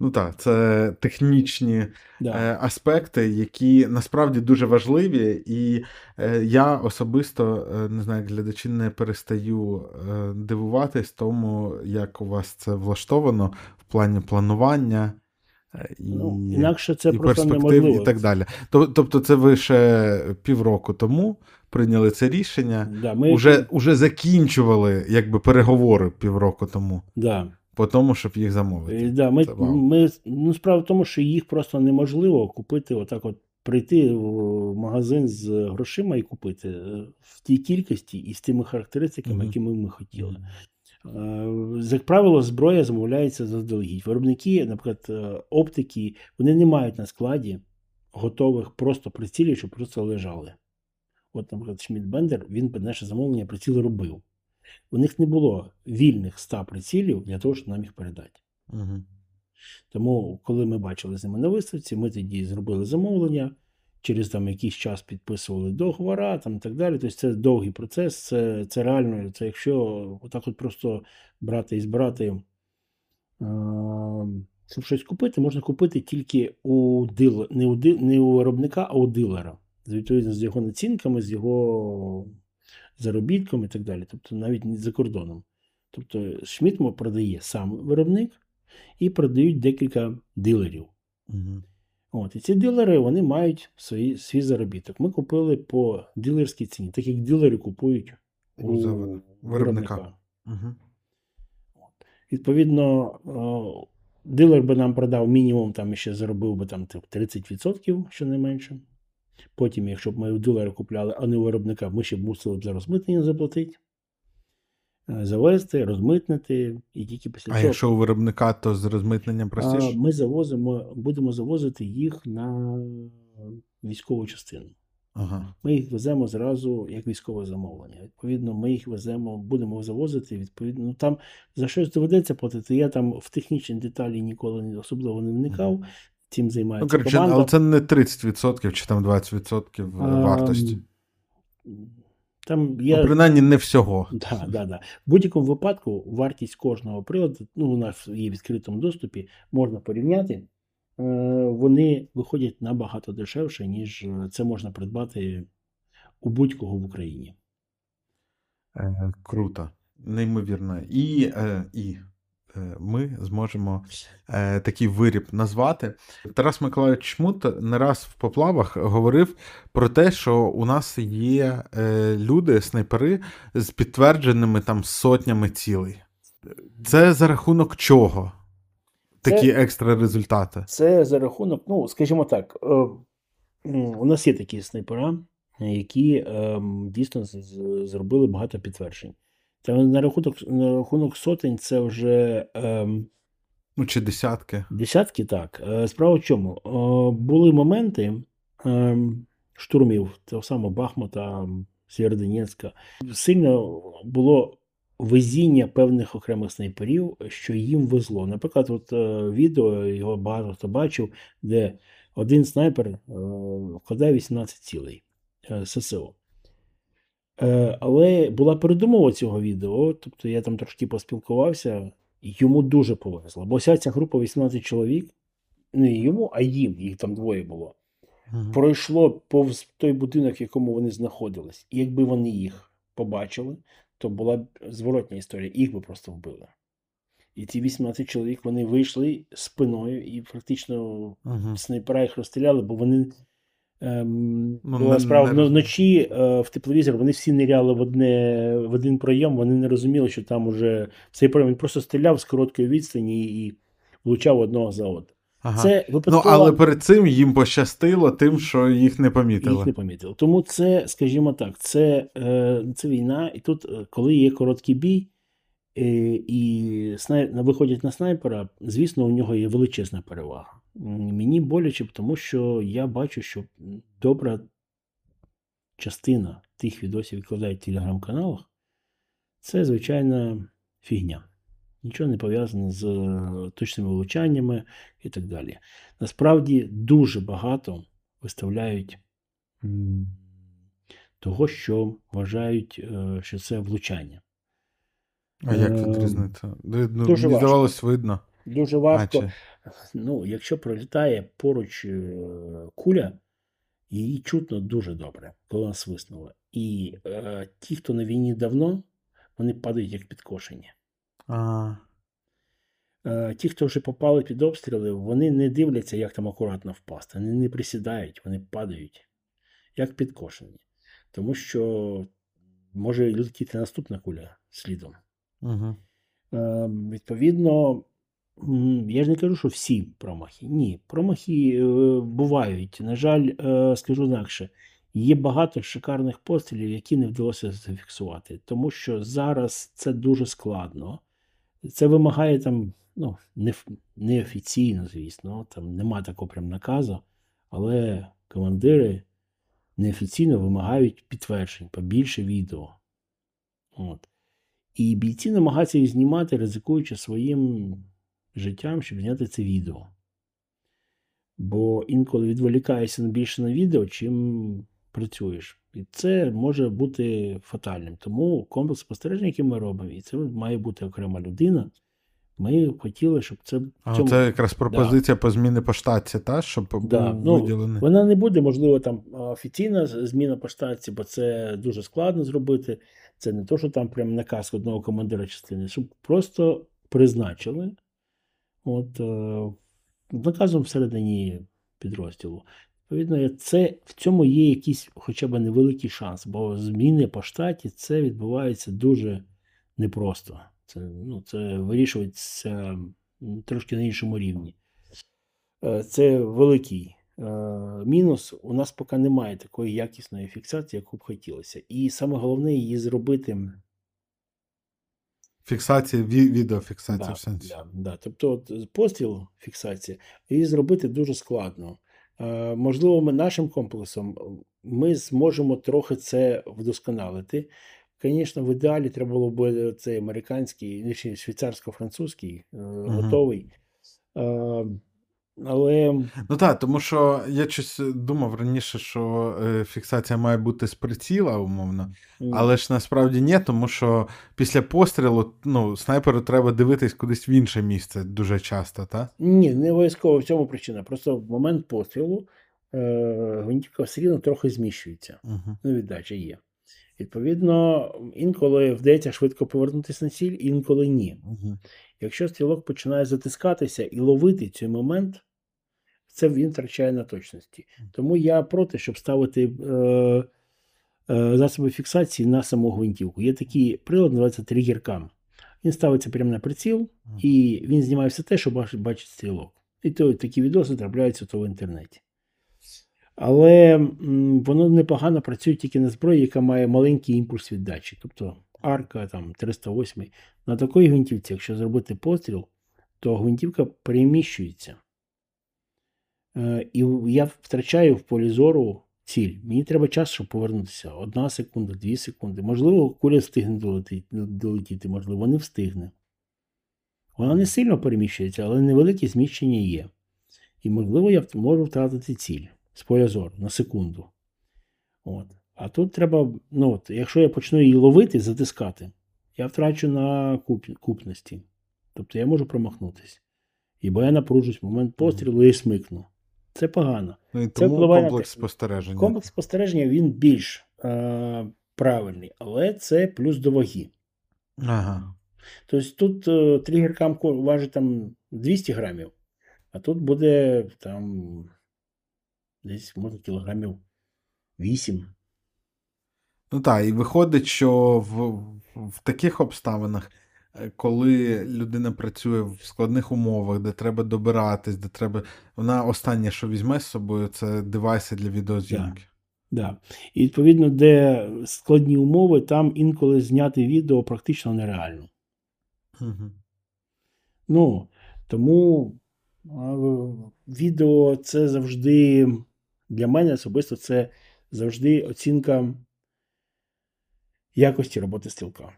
Ну так, це технічні Да. е, аспекти, які насправді дуже важливі, і е, я особисто е, не знаю, глядачі не перестаю е, дивуватись тому, як у вас це влаштовано в плані планування. Е, І, Ну, інакше це і просто неможливо. і так далі. Тобто, це ви ще півроку тому прийняли це рішення, Да, ми, уже, уже закінчували якби переговори півроку тому, да. по тому, щоб їх Е, замовити. Да, ми, ми, ну, справа в тому, що їх просто неможливо купити, отак от прийти в магазин з грошима і купити е, в тій кількості і з тими характеристиками, Мгм. якими ми хотіли. Е, Як правило, зброя замовляється заздалегідь. Виробники, наприклад, е, оптики, вони не мають на складі готових просто прицілів, що просто лежали. От, наприклад, Шмідт Бендер, він під наше замовлення приціл робив. У них не було вільних 100 прицілів для того, щоб нам їх передати. Угу. Тому, коли ми бачили з ними на виставці, ми тоді зробили замовлення, через там якийсь час підписували договора там, так далі. Тобто це довгий процес, це, це реально, це якщо отак от просто брати і збирати, щоб щось купити, можна купити тільки у дил, не, у ди, не у виробника, а у дилера. Відповідно, з його націнками, з його заробітком і так далі. Тобто навіть не за кордоном. Тобто Шмітмо продає сам виробник і продають декілька дилерів. Угу. От, і ці дилери вони мають свої, свій заробіток. Ми купили по дилерській ціні, так як дилери купують у У виробника. виробника. Угу. Відповідно, о, дилер би нам продав мінімум, там ще заробив би там 30%, що не менше. Потім, якщо б ми у дилера купляли, а не у виробника, ми ще б мусили б за розмитнення заплатити, завезти, розмитнити, і тільки після А цього якщо у виробника, то з розмитненням простіше? ми завозимо, будемо завозити їх на військову частину. Ага. Ми їх веземо зразу як військове замовлення. Відповідно, ми їх веземо, будемо завозити. Відповідно, ну там за щось доведеться платити. Я там в технічні деталі ніколи особливо не вникав. Цим займається Ну, коротше, команда. але це не 30% чи там 20% А, вартості. Там є... Ну, принаймні не всього. Да, да, да. В будь-якому випадку вартість кожного приладу, ну, у нас є в відкритому доступі, можна порівняти. Е, Вони виходять набагато дешевше, ніж е, це можна придбати у будь-кого в Україні. Е, круто, неймовірно. І, і ми зможемо е, такий виріб назвати. Тарас Миколаївич Чмут не раз в поплавах говорив про те, що у нас є е, люди, снайпери з підтвердженими там сотнями цілей. Це за рахунок чого? Такі Це- екстра результати. Це за рахунок, ну, скажімо так, е, у нас є такі снайпера, які ем, дійсно з- з- зробили багато підтверджень. Та на рахунок, на рахунок сотень це вже. ем, Ну, чи десятки. Десятки так. Е, Справа в чому? Е, Були моменти ем, штурмів того самого Бахмута, Сєвєродонецька. Сильно було везіння певних окремих снайперів, що їм везло. Наприклад, от е, відео його багато хто бачив, де один снайпер е, вкладає 18 цілей е, ССО. Е, але була передумова цього відео, тобто я там трошки поспілкувався, і йому дуже повезло. Бо вся ця група 18 чоловік, не йому, а їм, їх там двоє було, Мгм. пройшло повз той будинок, в якому вони знаходились. І якби вони їх побачили, то була б зворотня історія, їх би просто вбили. І ці 18 чоловік вони вийшли спиною і фактично Мгм. снайпера їх розстріляли, бо вони. Ем, Ну, була справа не вночі е, в тепловізор вони всі ниряли в, одне, в один пройом, вони не розуміли, що там уже цей пройом він просто стріляв з короткої відстані і влучав одного за одним. Ага. Це Ну, але перед цим їм пощастило тим, що їх не помітили. їх не помітили. Тому це, скажімо так, це, е, це війна, і тут, е, коли є короткий бій, е, і снай... виходять на снайпера, звісно, у нього є величезна перевага. Мені боляче, тому що я бачу, що добра частина тих відосів, які викладають в телеграм-каналах, це звичайна фігня. Нічого не пов'язане з е, точними влучаннями і так далі. Насправді дуже багато виставляють того, що вважають, е, що це влучання. А як Е, відрізнити? Ну, дуже мені важко. здавалось, видно. Дуже важко. чи... Ну, якщо пролітає поруч е, куля, її чутно дуже добре, коли вона свиснула. І е, ті, хто на війні давно, вони падають як підкошені. А, Е, ті, хто вже попали під обстріли, вони не дивляться, як там акуратно впасти. Вони не присідають, вони падають, як підкошені. Тому що може летіти наступна куля слідом. угу. Е, Відповідно, я ж не кажу, що всі промахи. Ні, промахи е, бувають. На жаль, е, скажу інакше, є багато шикарних пострілів, які не вдалося зафіксувати, тому що зараз це дуже складно. Це вимагає там, ну, не, неофіційно, звісно, там нема такого прям наказу, але командири неофіційно вимагають підтверджень, побільше відео. От. І бійці намагаються їх знімати, ризикуючи своїм життям, щоб зняти це відео. Бо інколи відволікаєшся більше на відео, чим працюєш. І це може бути фатальним. Тому комплекс спостережень, який ми робимо, і це має бути окрема людина. Ми хотіли, щоб це А цьому це якраз пропозиція по зміни по штатці, та? щоб Да, був ну, виділений. Вона не буде, можливо, там офіційна зміна по штатці, бо це дуже складно зробити. Це не то, що там прям наказ одного командира частини, щоб просто призначили от, е, наказом всередині підрозділу. Відповідно, це, в цьому є якийсь хоча б невеликий шанс, бо зміни по штаті це відбувається дуже непросто. Це, ну, це вирішується трошки на іншому рівні. Е, Це великий е, мінус. У нас поки немає такої якісної фіксації, яку б хотілося. І саме головне її зробити. Фіксація, ві- відеофіксація Да, в сенсі. да, да. Тобто, от, постріл, фіксація, її зробити дуже складно. Е, можливо, ми нашим комплексом ми зможемо трохи це вдосконалити. Звісно, в ідеалі треба було б цей американський, швейцарсько-французький е, готовий. Е, але Ну так, тому що я щось думав раніше, що е, фіксація має бути з приціла, умовно. Але ж насправді ні, тому що після пострілу ну, снайперу треба дивитись кудись в інше місце дуже часто, так? Ні, не обов'язково в цьому причина. Просто в момент пострілу е, гвинтівка все рівно трохи зміщується. Угу. Ну, віддача є. Відповідно, інколи вдається швидко повернутися на ціль, інколи ні. Угу. Якщо стрілок починає затискатися і ловити цей момент, це він втрачає на точності. Тому я проти, щоб ставити е, е, засоби фіксації на саму гвинтівку. Є такий прилад, називається тригеркам. Він ставиться прямо на приціл, і він знімає все те, що бачить, стрілок. І то такі відоси трапляються то в інтернеті. Але м, воно непогано працює тільки на зброї, яка має маленький імпульс віддачі. Тобто арка там 308. На такій гвинтівці, якщо зробити постріл, то гвинтівка переміщується. Е, і я втрачаю в полі зору ціль. Мені треба час, щоб повернутися. Одна секунда, дві секунди. Можливо, куля встигне долетіти, можливо, не встигне. Вона не сильно переміщується, але невелике зміщення є. І, можливо, я можу втратити ціль з поля зору на секунду. От. А тут треба, ну от, якщо я почну її ловити, затискати, я втрачу на куп, купності. Тобто я можу промахнутися. Бо я напружусь в момент пострілу і смикну. Це погано. Ну, і Це тому впливає комплекс те- спостереження. Комплекс спостереження він більш е, правильний, але це плюс до ваги. Ага. Тобто тут е, тригеркам важить там 200 грамів, а тут буде там десь може кілограмів 8. Ну так, і виходить, що в, в таких обставинах, коли людина працює в складних умовах, де треба добиратись, де треба. Вона останнє, що візьме з собою, це девайси для відеозйомки. Да. І відповідно, де складні умови, там інколи зняти відео практично нереально. Угу. Ну, тому відео це завжди для мене особисто це завжди оцінка якості роботи стрілка.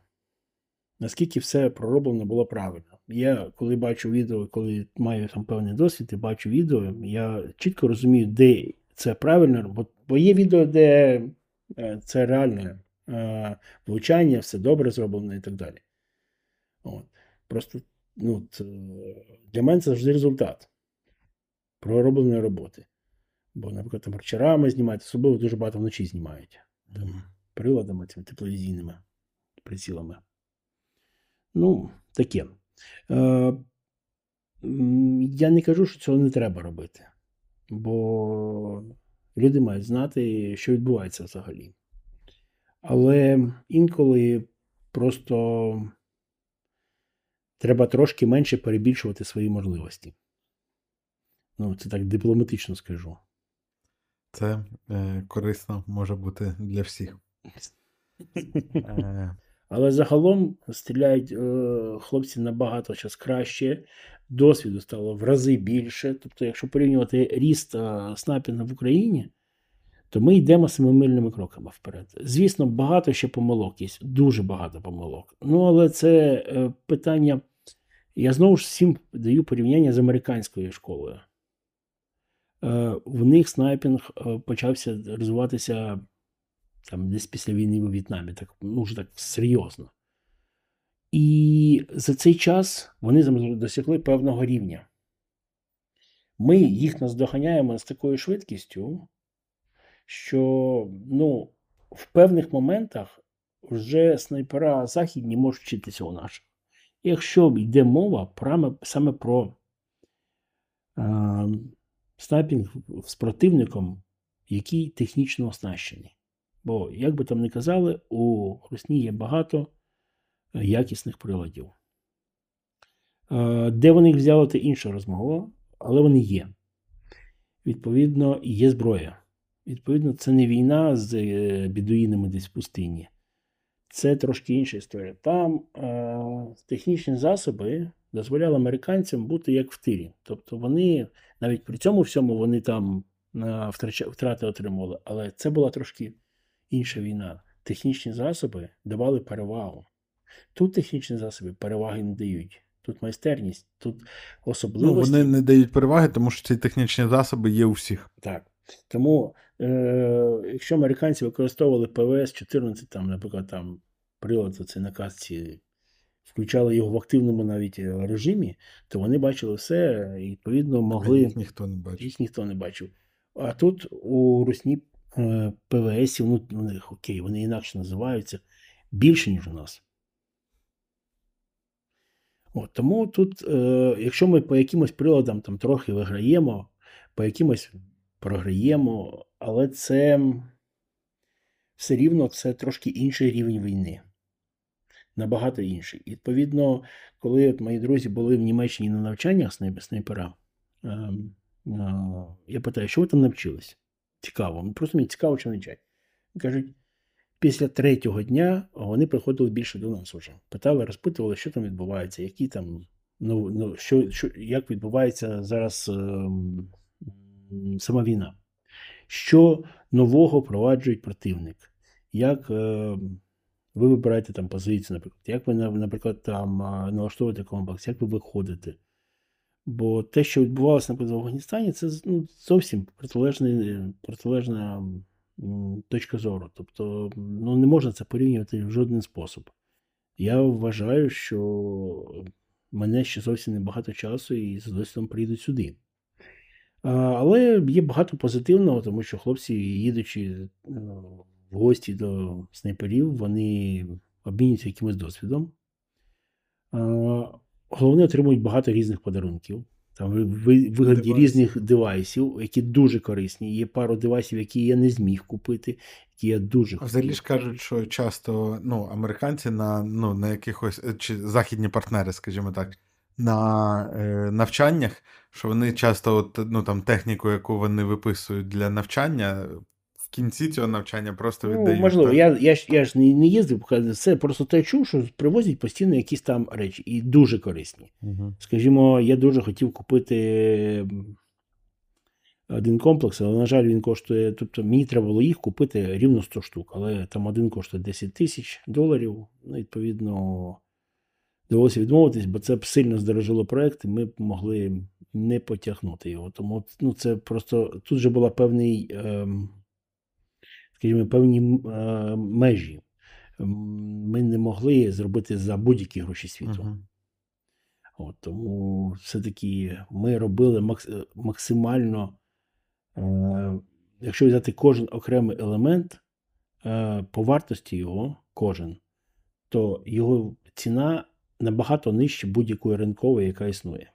Наскільки все пророблено було правильно. Я, коли бачу відео, коли маю там певний досвід і бачу відео, я чітко розумію, де це правильно, бо, бо є відео, де е, це реальне е, влучання, все добре зроблено і так далі. От. Просто ну, це, для мене це завжди результат проробленої роботи. Бо, наприклад, там вечорами знімають, особливо дуже багато вночі знімають там, приладами цими тепловізійними прицілами. Ну, таке. Е, я не кажу, що цього не треба робити. Бо люди мають знати, що відбувається взагалі. Але інколи просто треба трошки менше перебільшувати свої можливості. Ну, це так дипломатично скажу. Це е, корисно може бути для всіх. [laughs] Але загалом стріляють е, хлопці набагато зараз краще, досвіду стало в рази більше. Тобто, якщо порівнювати ріст е, снайпінга в Україні, то ми йдемо семимильними кроками вперед. Звісно, багато ще помилок є, дуже багато помилок. Ну, але це е, питання. Я знову ж всім даю порівняння з американською школою. В них снайпінг почався розвиватися там десь після війни у В'єтнамі, так, ну вже так серйозно. І за цей час вони досягли певного рівня. Ми їх наздоганяємо з такою швидкістю, що ну, в певних моментах вже снайпера західні можуть вчитися у наших. Якщо йде мова прямо, саме про е, снайпінг з противником, який технічно оснащений. Бо, як би там не казали, у Русні є багато е, якісних приладів. Е, Де вони їх взяли, це інша розмова, але вони є. Відповідно, є зброя. Відповідно, це не війна з е, бідуїнами десь в пустині. Це трошки інша історія. Там е, технічні засоби дозволяли американцям бути як в тирі. Тобто вони навіть при цьому всьому вони там втрати отримували. Але це була трошки інша війна. Технічні засоби давали перевагу. Тут технічні засоби переваги не дають. Тут майстерність, тут ну, вони не дають переваги, тому що ці технічні засоби є у всіх. Так. Тому, е, якщо американці використовували ПВС-14, там, наприклад, там прилад це на касці, включали його в активному навіть е, режимі, то вони бачили все і відповідно могли. їх ніхто не бачить. Їх ніхто не бачив. А тут у Русні е, ПВС, ну, у них окей, вони інакше називаються більше, ніж у нас. От, тому тут, е, якщо ми по якимось приладам там трохи виграємо, по якимось програємо, але це все рівно це трошки інший рівень війни. Набагато інший. І, відповідно, коли от мої друзі були в Німеччині на навчаннях снайп- снайпера, ем, е, я питаю, що ви там навчились? Цікаво. Ну, Просто мені цікаво, що навчать. Кажуть, після третього дня вони приходили більше до нас вже. Питали, розпитували, що там відбувається, які там, ну, ну що, що, як відбувається зараз ем, сама війна. Що нового впроваджують противник? Як е, ви вибираєте там позицію, наприклад, як ви, наприклад, там а, налаштовуєте комплекс, як ви виходите? Бо те, що відбувалося, наприклад, в Афганістані, це ну, зовсім протилежний, протилежна точка зору. Тобто, ну, не можна це порівнювати в жоден спосіб. Я вважаю, що мене ще зовсім небагато часу і з досвідом прийдуть сюди. Але є багато позитивного, тому що хлопці, їдучи ну, в гості до снайперів, вони обмінюються якимось досвідом. Головне, отримують багато різних подарунків. Там ви- ви- вигляді Девайсів. різних девайсів, які дуже корисні. Є пару девайсів, які я не зміг купити, які я дуже А Взагалі ж кажуть, що часто ну, американці на, ну, на якихось е, чи західні партнери, скажімо так, на е, навчаннях, що вони часто, от, ну, там, техніку, яку вони виписують для навчання, кінці цього навчання просто Ну, можливо, так? я, я, ж, я ж не, не їздив, це просто те чув, що привозять постійно якісь там речі і дуже корисні. Мгм. Скажімо, я дуже хотів купити один комплекс, але, на жаль, він коштує. Тобто мені треба було їх купити рівно 100 штук, але там один коштує 10 тисяч доларів. Ну, відповідно, довелося відмовитись, бо це б сильно здорожило проект, і ми б могли не потягнути його. Тому ну, це просто тут же була певний, ем, скажімо, певні е, межі. Ми не могли зробити за будь-які гроші світу. Мгм. От, тому все-таки ми робили макс, е, максимально, е, якщо взяти кожен окремий елемент е, по вартості його, кожен, то його ціна набагато нижче будь-якої ринкової, яка існує.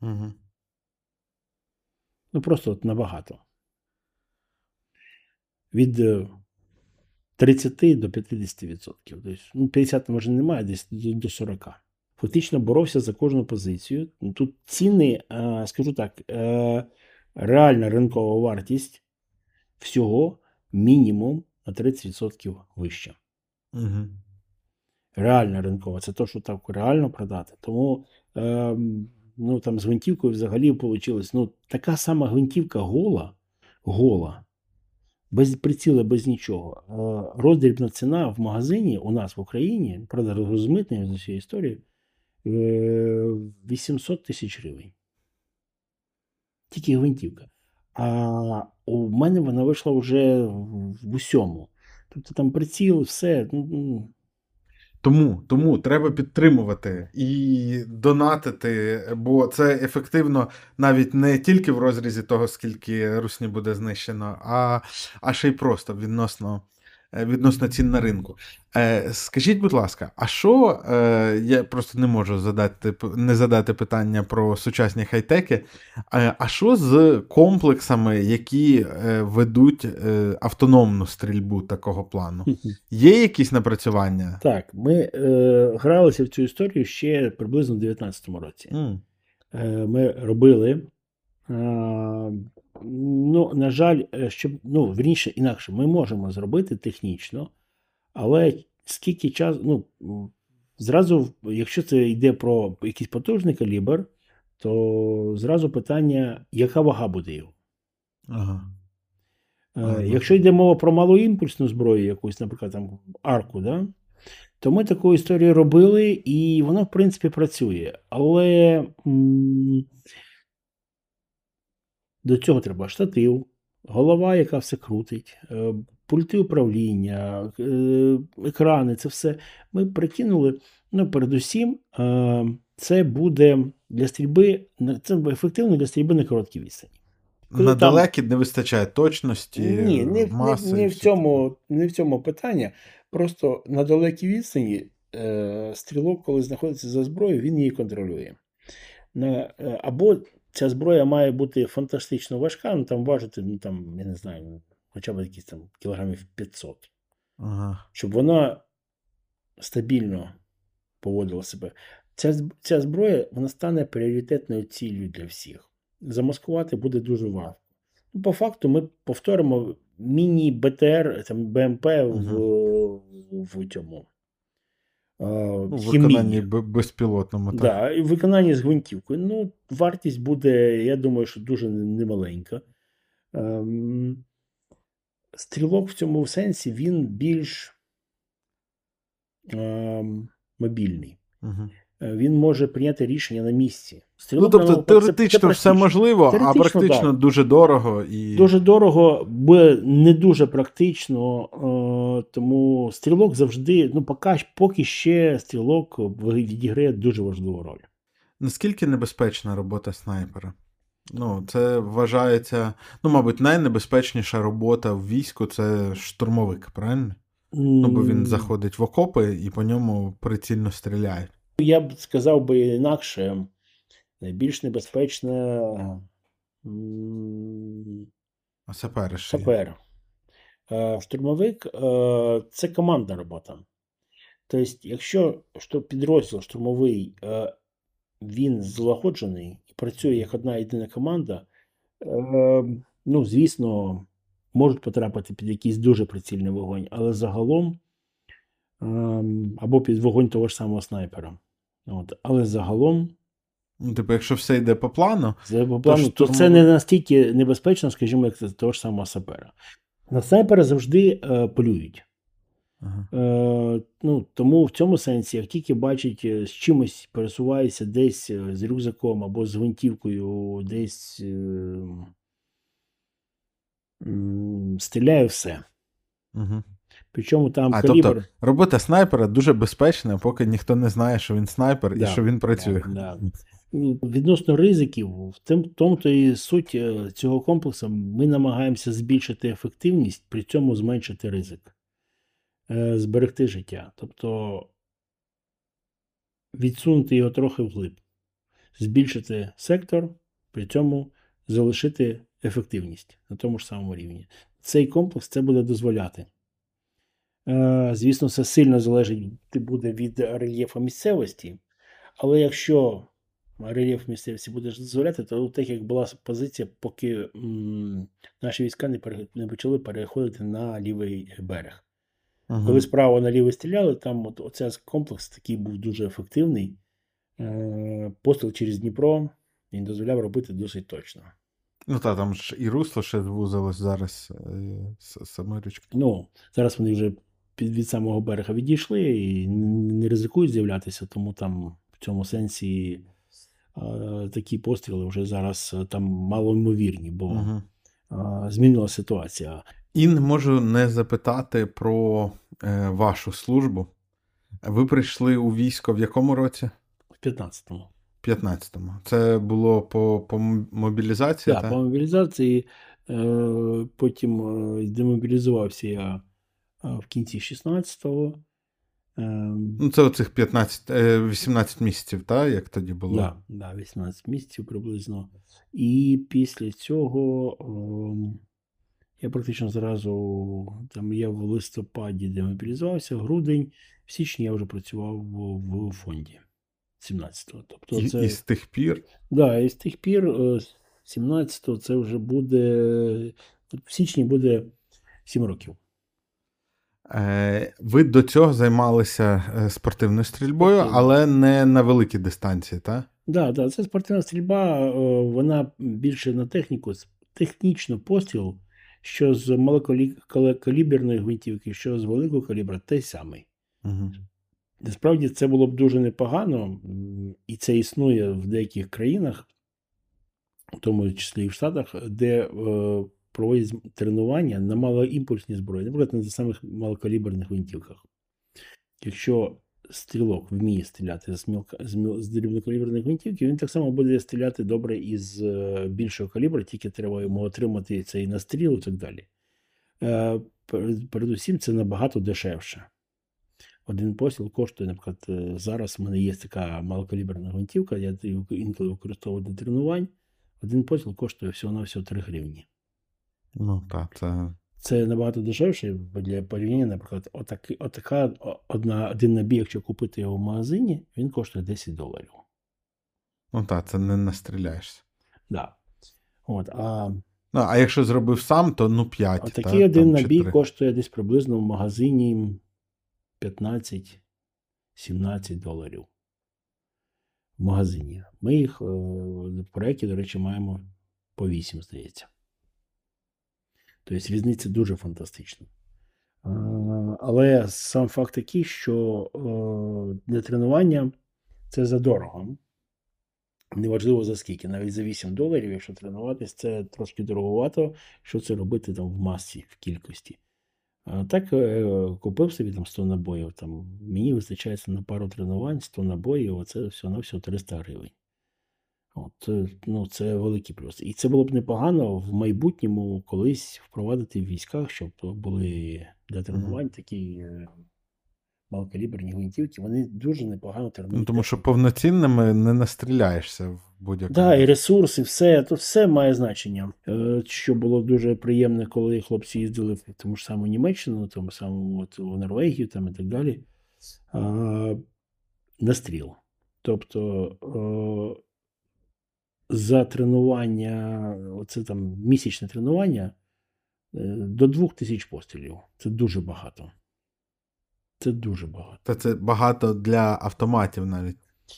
Мгм. Ну просто от набагато. Від е, 30 до 50%. Тобто, ну, 50 може немає, десь до, до 40. Фактично боровся за кожну позицію. Тут ціни, е, скажу так, е, реальна ринкова вартість всього мінімум на 30% вища. Мгм. Реальна ринкова, це то, що так реально продати. Тому е, ну, там з гвинтівкою взагалі вийшло. Ну, така сама гвинтівка гола, гола, без приціла, без нічого. Е, роздрібна ціна в магазині у нас в Україні, правда, розмитнення з усієї історії, е, 800 тисяч гривень. Тільки гвинтівка. А у мене вона вийшла вже в в усьому. Тобто там приціл, все. ну, ну, Тому, тому треба підтримувати і донатити, бо це ефективно навіть не тільки в розрізі того, скільки русні буде знищено, а, а ще й просто відносно, відносно цін на ринку. Е, скажіть, будь ласка, а що е, я просто не можу задати не задати питання про сучасні хай-теки, е, а що з комплексами, які е, ведуть е, автономну стрільбу такого плану? Є якісь напрацювання? Так, ми е, гралися в цю історію ще приблизно в 2019 році. М. Е, ми робили. Ну, на жаль, е, щоб, ну, вірніше, інакше, ми можемо зробити технічно, але скільки часу, ну, зразу, якщо це йде про якийсь потужний калібр, то зразу питання, яка вага буде його. Ага. Е, Ага. Якщо йде мова про малоімпульсну зброю, якусь, наприклад, там арку, да? то ми таку історію робили, і вона, в принципі, працює. Але м, до цього треба штатив, голова, яка все крутить, е, пульти управління, е, екрани, це все. Ми прикинули. Ну, передусім, е, це буде для стрільби, це ефективно для стрільби на короткій відстані. Коли На там- далекі не вистачає точності, Ні, не, в- маси. не, не, в цьому, не в цьому питання. Просто на далекій відстані е, стрілок, коли знаходиться за зброєю, він її контролює. На, або ця зброя має бути фантастично важка, ну там важити, ну там, я не знаю, ну, хоча б якісь там кілограмів 500, Ага. щоб вона стабільно поводила себе. Ця, ця зброя вона стане пріоритетною ціллю для всіх. Замаскувати буде дуже важко. Ну, по факту, ми повторимо міні-БТР, там БМП в, в цьому. Ну, в виконанні безпілотному. Так. Да, і виконанні з гвинтівкою. Ну, вартість буде, я думаю, що дуже немаленька. Ем, стрілок в цьому сенсі він більш ем, мобільний. Угу. він може прийняти рішення на місці. Ну, тобто, навпаки, це- це теоретично все можливо, Теоретично, а практично да. дуже дорого і. Дуже дорого, бо не дуже практично, е, тому стрілок завжди, ну, поки, поки ще стрілок відіграє дуже важливу роль. Наскільки небезпечна робота снайпера? Ну, це вважається, ну, мабуть, найнебезпечніша робота в війську це штурмовик, правильно? Ну, бо він заходить в окопи і по ньому прицільно стріляють. Я б сказав би інакше, найбільш небезпечне м, А сапери сапер. Е, Штурмовик е, це командна робота. Тобто, якщо що підрозділ штурмовий, е, він злагоджений і працює як одна єдина команда, е, ну, звісно, можуть потрапити під якийсь дуже прицільний вогонь, але загалом ем, або під вогонь того ж самого снайпера. От. Але загалом, Ну, типу, якщо все йде по плану, за по плану, то це не настільки небезпечно, скажімо, як це того ж самого сапера. На снайпера завжди е, полюють. ага. Е, ну, тому в цьому сенсі, як тільки бачить, е, з чимось пересувається десь е, з рюкзаком або з гвинтівкою, десь е, стріляє все. Угу. Причому там А, калібр. тобто, робота снайпера дуже безпечна, поки ніхто не знає, що він снайпер і що він працює. да. Ну, Відносно ризиків, в тому то і суть е, цього комплексу, ми намагаємося збільшити ефективність, при цьому зменшити ризик, е, зберегти життя. Тобто відсунути його трохи вглиб, збільшити сектор, при цьому залишити ефективність на тому ж самому рівні. Цей комплекс це буде дозволяти. Е, Звісно, це сильно залежить буде від рельєфу місцевості, але якщо рельєф місцевості буде дозволяти, то так як була позиція, поки м, наші війська не, пере- не почали переходити на лівий берег. Мгм. Коли справа наліво стріляли, там от, оцей комплекс такий був дуже ефективний. Е, Постріл через Дніпро він дозволяв робити досить точно. Ну та там ж і русло ще звузилось зараз е, саме річки. Ну, зараз вони вже під, від самого берега відійшли і не ризикують з'являтися, тому там в цьому сенсі такі постріли вже зараз е, там малоймовірні, бо Угу. змінилася ситуація. І не можу не запитати про е, вашу службу. Ви прийшли у військо в якому році? В 15-му. 15-му. Це було по, по мобілізації, Так, так? по мобілізації. Е, потім демобілізувався я в кінці 16-го. Е, Ну, це оцих 15, е, 18 місяців, так, як тоді було? Да, да, 18 місяців приблизно. І після цього ем, я практично зразу там я в листопаді демобілізувався, грудень, в січні я вже працював в, в фонді 17-го. Тобто І, це, і з тих пір. да, і з тих пір, е, 17-го, це вже буде. В січні буде 7 років. Е, ви до цього займалися е, спортивною стрільбою, але не на великій дистанції, так? Да, да, це спортивна стрільба, е, вона більше на техніку. Технічно постріл, що з малокаліберної гвинтівки, що з великого калібра, той самий. Угу. Насправді це було б дуже непогано, і це існує в деяких країнах, в тому числі і в Штатах, де проводять тренування на малоімпульсній зброї, наприклад, на самих малокаліберних гвинтівках. Якщо стрілок вміє стріляти з, мілка, з, дрібнокаліберних гвинтівки, він так само буде стріляти добре із е, більшого калібру, тільки треба йому отримати цей настріл і так далі. Е, Передусім, це набагато дешевше. Один постріл коштує, наприклад, е, зараз в мене є така малокаліберна гвинтівка, я інколи використовую для тренувань. Один постріл коштує всього-навсього 3 гривні. Ну, так, це. Це набагато дешевше, бо для порівняння, наприклад, отак, отака одна, один набій, якщо купити його в магазині, він коштує 10 доларів. Ну так, це не настріляєшся. Да. От, а Ну, а якщо зробив сам, то ну 5. отакий один набій коштує десь приблизно в магазині 15-17 доларів. В магазині. Ми їх е, в проєкті, до речі, маємо по 8, здається. Тобто різниця дуже фантастична. Але сам факт такий, що е, для тренування Це задорого. Неважливо за скільки, навіть за 8 доларів, якщо тренуватись, це трошки дороговато, що це робити там в масі, в кількості. Так е, купив собі там 100 набоїв. Там, мені вистачає на пару тренувань, 100 набоїв, оце все на все 300 гривень. От, е, ну, це великий плюс. І це було б непогано в майбутньому колись впровадити в військах, щоб були для тренувань такі е, малокаліберні гвинтівки. Вони дуже непогано тренують. Ну, тому що повноцінними не настріляєшся в будь-якому. Да, і ресурси, все, то все має значення. Е, Що було дуже приємно, коли хлопці їздили в тому ж саму Німеччину, тому самому от, в Норвегію там і так далі. А, на стріл. Тобто за тренування, оце там місячне тренування е, до двох тисяч пострілів. Це дуже багато. Це дуже багато. Та це багато для автоматів навіть.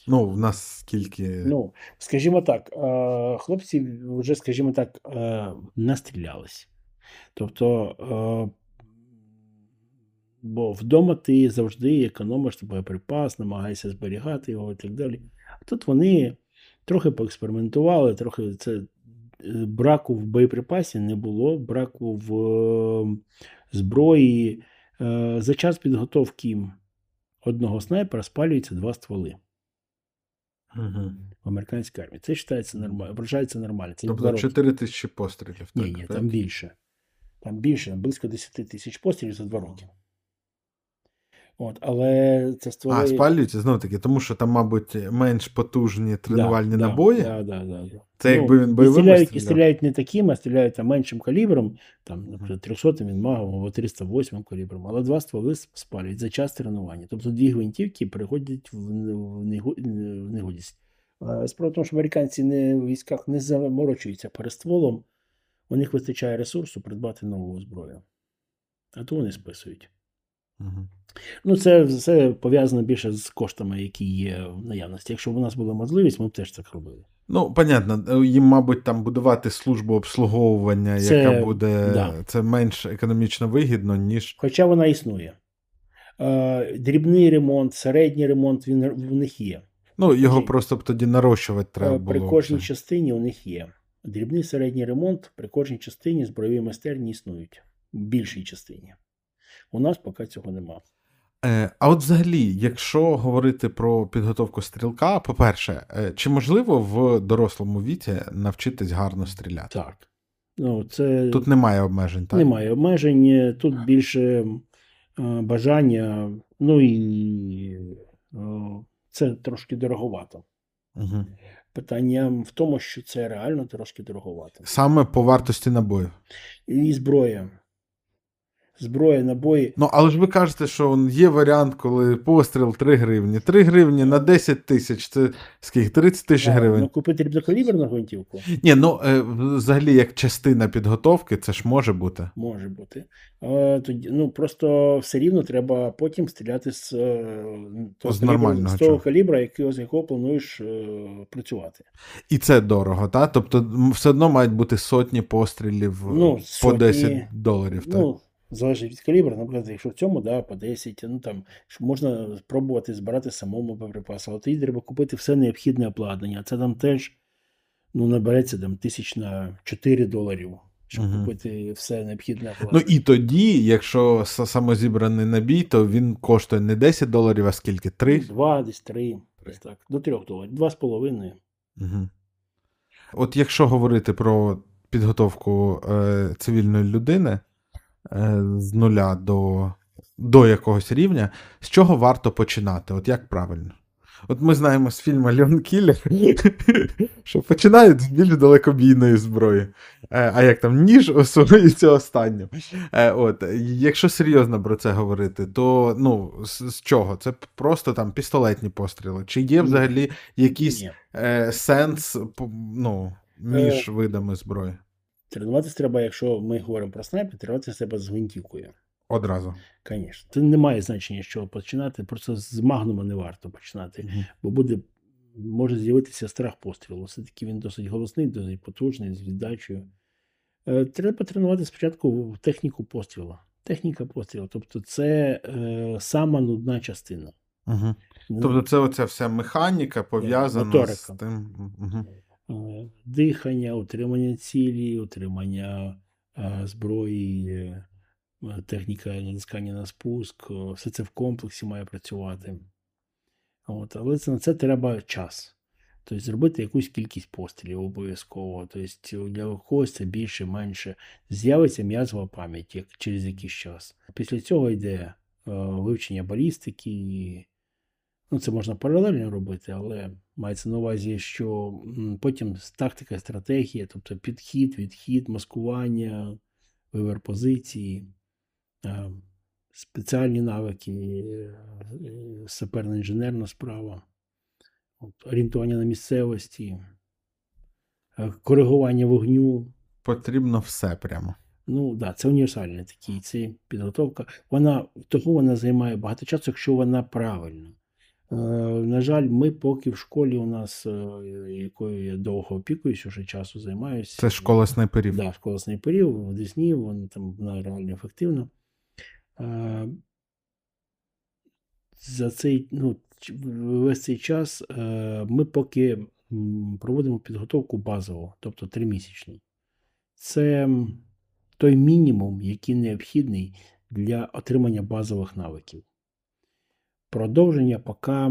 Ну, в нас скільки. Ну, скажімо так, е, хлопці вже, скажімо так, е, настрілялись. Тобто, бо вдома ти завжди економиш боєприпас, намагаєшся зберігати його і так далі. А тут вони трохи поекспериментували, трохи це е, браку в боєприпасі не було, браку в е, зброї. Е, За час підготовки одного снайпера спалюється два стволи Угу. в американській армії. Це вважається нормально, вважається нормально. Це Тобто 4 тисячі пострілів. Ні, так, ні, так? там більше. Там більше, близько 10 тисяч пострілів за два роки. От, але це стволи... А, спалюються знов таки, тому що там, мабуть, менш потужні тренувальні да, набої. Да, да, да, да. Це якби він і бойовими стріляють, і стріляють не таким, а стріляють там меншим калібром, там, наприклад, 300 він магом або 308 калібром, але два стволи спалюють за час тренування. Тобто дві гвинтівки переходять в, в, негодність. Справа в тому, що американці не, в військах не заморочуються перестволом, у них вистачає ресурсу придбати нову зброю. А то вони списують. Ну, це все пов'язано більше з коштами, які є в наявності. Якщо б у нас була можливість, ми б теж так робили. Ну, понятно, їм, мабуть, там будувати службу обслуговування, Це- яка буде да. це менш економічно вигідно, ніж. Хоча вона існує. Е, дрібний ремонт, середній ремонт він в них є. Ну, його Окей. просто б тоді нарощувати треба Е, було. При кожній це. частині у них є. Дрібний середній ремонт при кожній частині збройові майстерні існують. В більшій частині. У нас поки цього нема. Е, а от взагалі, якщо говорити про підготовку стрілка, по-перше, е, чи можливо в дорослому віці навчитись гарно стріляти? Так. Ну, це Тут немає обмежень, так? немає обмежень, тут більше е, бажання, ну і це трошки дороговато. Угу. Питання в тому, що це реально трошки дороговато. Саме по вартості набоїв. І зброя. Зброя, набої. Ну, але ж ви кажете, що є варіант, коли постріл 3 гривні. 3 гривні на 10 тисяч це скільки? 30 тисяч гривень. Ну, купити рідокаліберну гвинтівку Ні, ну е, взагалі, як частина підготовки, це ж може бути. може бути. Тоді, ну, просто все рівно треба потім стріляти з, е, того З калібру- з того чого. калібра, який, з якого плануєш е, працювати. І це дорого, так? Тобто все одно мають бути сотні пострілів е, Ну, по сотні, 10 доларів. Так? Ну, залежить від калібру, наприклад, якщо в цьому, да, по 10, ну там можна спробувати збирати самому боєприпас, але тоді треба купити все необхідне обладнання. Це там теж ну, набереться там тисяч на 4 доларів, щоб Мгм. купити все необхідне Ну і тоді, якщо самозібраний набій, то він коштує не 10 доларів, а скільки? 3? Два, десь три, десь так, до трьох доларів, два з половиною. Угу. От якщо говорити про підготовку е, цивільної людини з нуля до, до якогось рівня, з чого варто починати? От як правильно? От ми знаємо з фільму Леон Кіллер, [laughs] що починають з більш далекобійної зброї. Е, а як там ніж освоюється останнім. Е, от, якщо серйозно про це говорити, то ну, з, з чого? Це просто там пістолетні постріли. Чи є взагалі Ні. е, сенс ну, між видами зброї? Тренуватися треба, якщо ми говоримо про снайпер, тренуватися треба з гвинтівкою. Одразу. Звісно. Це не має значення, з чого починати. Просто з магнума не варто починати. Мгм. бо буде, може з'явитися страх пострілу. Все-таки він досить голосний, досить потужний, з віддачею. Е, Треба тренувати спочатку техніку пострілу. Техніка пострілу. Тобто це е, сама нудна частина. Угу. Тобто це оця вся механіка пов'язана з тим. Мгм. Е, дихання, утримання цілі, утримання е, зброї, е, техніка натискання на спуск, все це в комплексі має працювати. От, але це, на це треба час. Тобто зробити якусь кількість пострілів обов'язково. Тобто для когось це більше, менше. З'явиться м'язова пам'ять як, через якийсь час. Після цього йде е, вивчення балістики. Ну, це можна паралельно робити, але мається на увазі, що потім тактика, стратегія, тобто підхід, відхід, маскування, вибір позиції, спеціальні навики, е, е, саперно-інженерна справа, орієнтування на місцевості, е, коригування вогню. Потрібно все прямо. Ну, да, це універсальний такий, це підготовка. Вона того вона займає багато часу, якщо вона правильна. Е, на жаль, ми поки в школі у нас, е, якою я довго опікуюсь, уже часу займаюся. Це школа снайперів. Да, школа снайперів в Десні, вона там вона реально ефективна. Е, за цей, ну, весь цей час ми поки проводимо підготовку базову, тобто тримісячну. Це той мінімум, який необхідний для отримання базових навиків. Продовження поки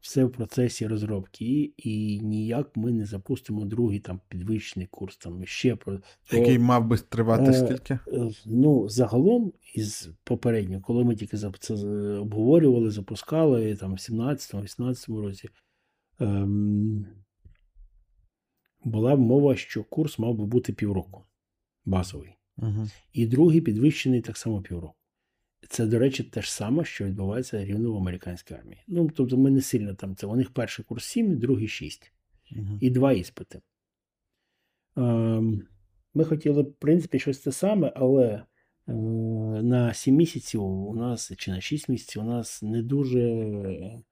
все в процесі розробки, і, і ніяк ми не запустимо другий там підвищений курс. Там ще про Який мав би тривати Е, скільки? Е, Ну, загалом, із попереднього, коли ми тільки це обговорювали, запускали там в 17-18 році, ем, була мова, що курс мав би бути півроку базовий. Угу. І другий підвищений так само півроку. Це, до речі, те ж саме, що відбувається рівно в американській армії. Ну, тобто, ми не сильно там це. У них перший курс 7, другий 6 Угу. і два іспити. Ем, Ми хотіли, в принципі, щось те саме, але е, на 7 місяців у нас, чи на 6 місяців, у нас не дуже е,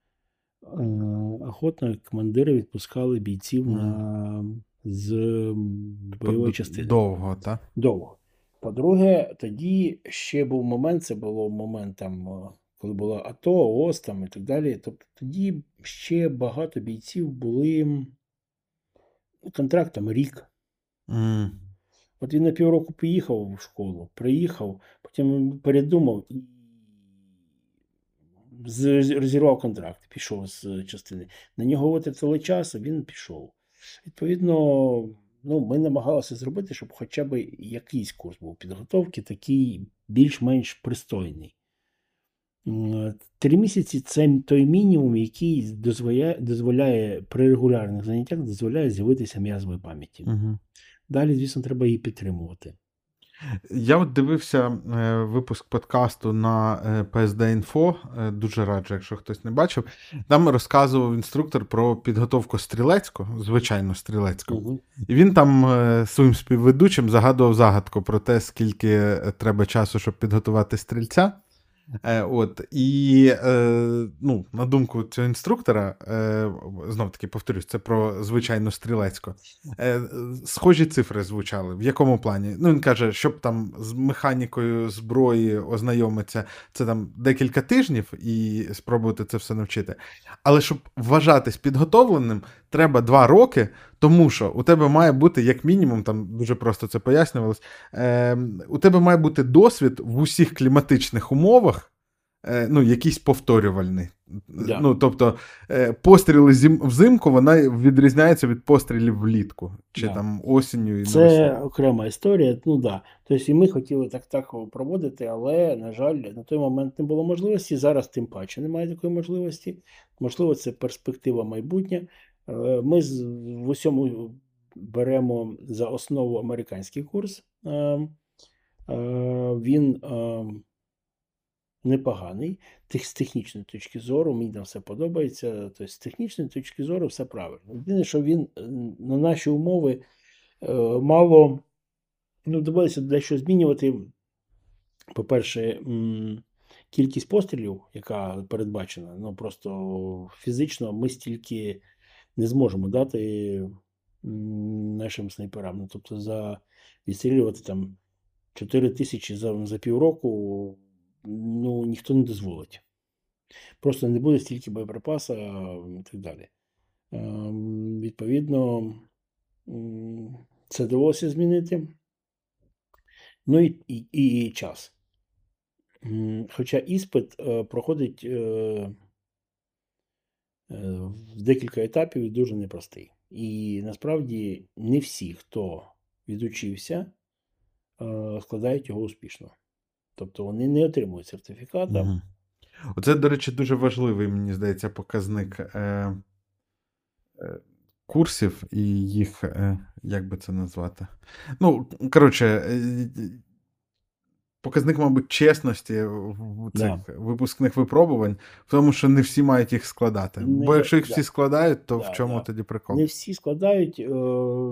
охотно командири відпускали бійців на, з бойової частини. Довго, так? Довго. По-друге, тоді ще був момент, це було момент там, е, коли було АТО, ООС там і так далі. Тобто тоді ще багато бійців були контрактом рік. М. От він на півроку поїхав в школу, приїхав, потім передумав і розірвав контракт, пішов з частини. На нього витратили час, а він пішов. Відповідно, ну, ми намагалися зробити, щоб хоча б якийсь курс був підготовки, такий більш-менш пристойний. Три місяці це той мінімум, який дозволяє, дозволяє при регулярних заняттях дозволяє з'явитися м'язової пам'яті. Угу. Далі, звісно, треба її підтримувати. Я от дивився е, випуск подкасту на е, PSD Info, е, дуже раджу, якщо хтось не бачив. Там розказував інструктор про підготовку стрілецьку, звичайно, стрілецьку. Угу. І він там своїм співведучим загадував загадку про те, скільки треба часу, щоб підготувати стрільця. Е, от, і е, ну, на думку цього інструктора, е, знов таки повторюсь, це про звичайну стрілецьку. Схожі цифри звучали. В якому плані? Ну, він каже, щоб там з механікою зброї ознайомитися, це там декілька тижнів і спробувати це все навчити. Але щоб вважатись підготовленим, треба два роки, тому що у тебе має бути, як мінімум, там дуже просто це пояснювалось, е, у тебе має бути досвід в усіх кліматичних умовах. е, Ну, якийсь повторювальний. Да. Ну, тобто, е, постріли зим, взимку вона відрізняється від пострілів влітку, чи Да. там осінню і Це навесні. окрема історія. Ну да. Тобто і ми хотіли так так проводити, але, на жаль, на той момент не було можливості. Зараз тим паче немає такої можливості. Можливо, це перспектива майбутня. Е, Ми в усьому беремо за основу американський курс. Е, е, Він непоганий. З технічної точки зору, мені там все подобається. Тобто, з технічної точки зору все правильно. Єдине, що він на наші умови мало ну, доводиться дещо змінювати. По-перше, кількість пострілів, яка передбачена, ну просто фізично ми стільки не зможемо дати нашим снайперам. Ну, тобто, за відстрілювати там 4 тисячі за, за півроку, ну, ніхто не дозволить. Просто не буде стільки боєприпасу і так далі. Ем, Відповідно, це довелося змінити. Ну і, і, і час. Хоча іспит е, проходить е, в декілька етапів і дуже непростий. І насправді не всі, хто відучився, е, складають його успішно. Тобто вони не отримують сертифіката. Мгм. Оце, до речі, дуже важливий, мені здається, показник е, е, курсів і їх, е, як би це назвати? Ну, коротше, е, показник, мабуть, чесності в цих Да. випускних випробувань, в тому, що не всі мають їх складати. Бо якщо їх да. всі складають, то Да, в чому да. тоді прикол? Не всі складають, е,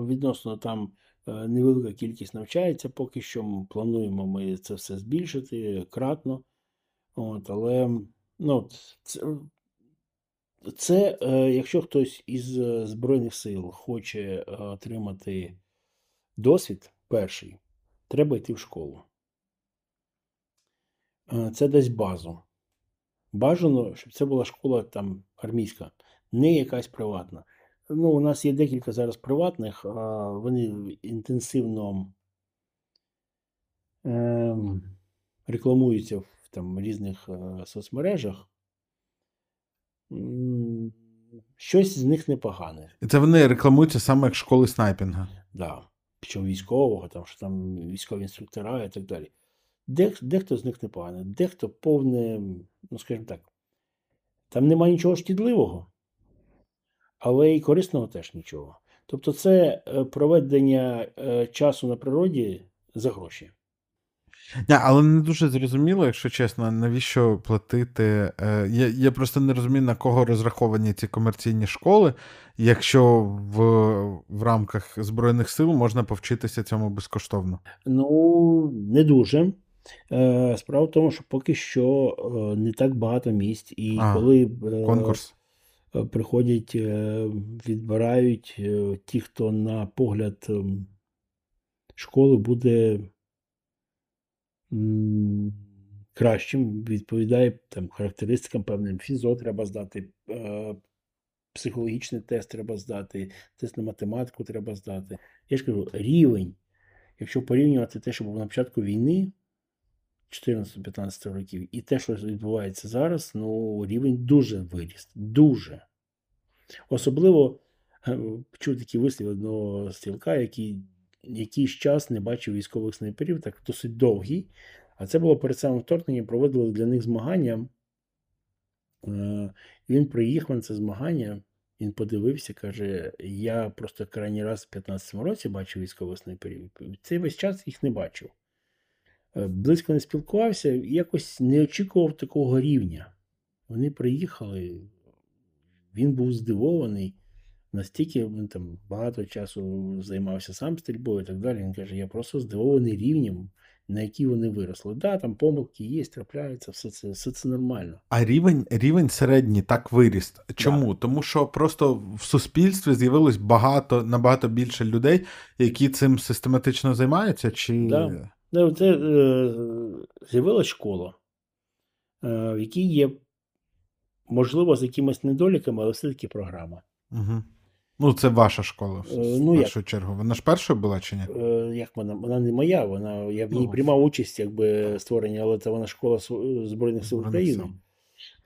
відносно там е, невелика кількість навчається поки що. Плануємо ми це все збільшити кратно. От, але ну, це, це якщо хтось із е, Збройних сил хоче отримати досвід перший, треба йти в школу. Е, Це дасть базу. Бажано, щоб це була школа там армійська, не якась приватна. Ну, у нас є декілька зараз приватних, а вони інтенсивно ем, рекламуються в там, різних е, соцмережах. Щось з них непогане. І це вони рекламуються саме як школи снайпінга. Да. Причому військового, там, що там військові інструктора і так далі. Дех, дехто з них непоганий, дехто повне, ну скажімо так, там немає нічого шкідливого, але і корисного теж нічого. Тобто це е, проведення е, часу на природі за гроші. Ні, але не дуже зрозуміло, якщо чесно, навіщо платити. Е, Я, я просто не розумію, на кого розраховані ці комерційні школи, якщо в, в рамках Збройних сил можна повчитися цьому безкоштовно. Ну, не дуже. Е, Справа в тому, що поки що е, не так багато місць, і А, коли е, Конкурс. приходять, відбирають ті, хто на погляд школи буде кращим, відповідає там, характеристикам певним. Фізо треба здати, психологічний тест треба здати, тест на математику треба здати. Я ж кажу, рівень, якщо порівнювати те, що було на початку війни, 14-15 років, і те, що відбувається зараз, ну, рівень дуже виріс. Дуже. Особливо е, чув такий вислів одного стрілка, який якийсь час не бачив військових снайперів, так досить довгий. А це було перед самим вторгненням, проводили для них змагання. Е, Він приїхав на це змагання, він подивився, каже: я просто крайній раз в 15-му році бачив військових снайперів. Цей весь час їх не бачив. Е, Близько не спілкувався, якось не очікував такого рівня. Вони приїхали, він був здивований. Настільки він там багато часу займався сам стрільбою і так далі. Він каже: я просто здивований рівнем, на який вони виросли. Да, там помилки є, трапляються, все це, все це нормально. А рівень, рівень середній так виріс. Чому? Тому що просто в суспільстві з'явилось багато, набагато більше людей, які цим систематично займаються, чи. Да. Ну, Це з'явилась школа, е, в якій є, можливо, з якимись недоліками, але все-таки програма. Угу. Ну, це ваша школа, в Е, в ну, як? першу чергу. Вона ж першою була чи ні? Е, як вона? Вона не моя, вона, я в ній Ну. приймав участь якби створення, але це вона школа Збройних сил України.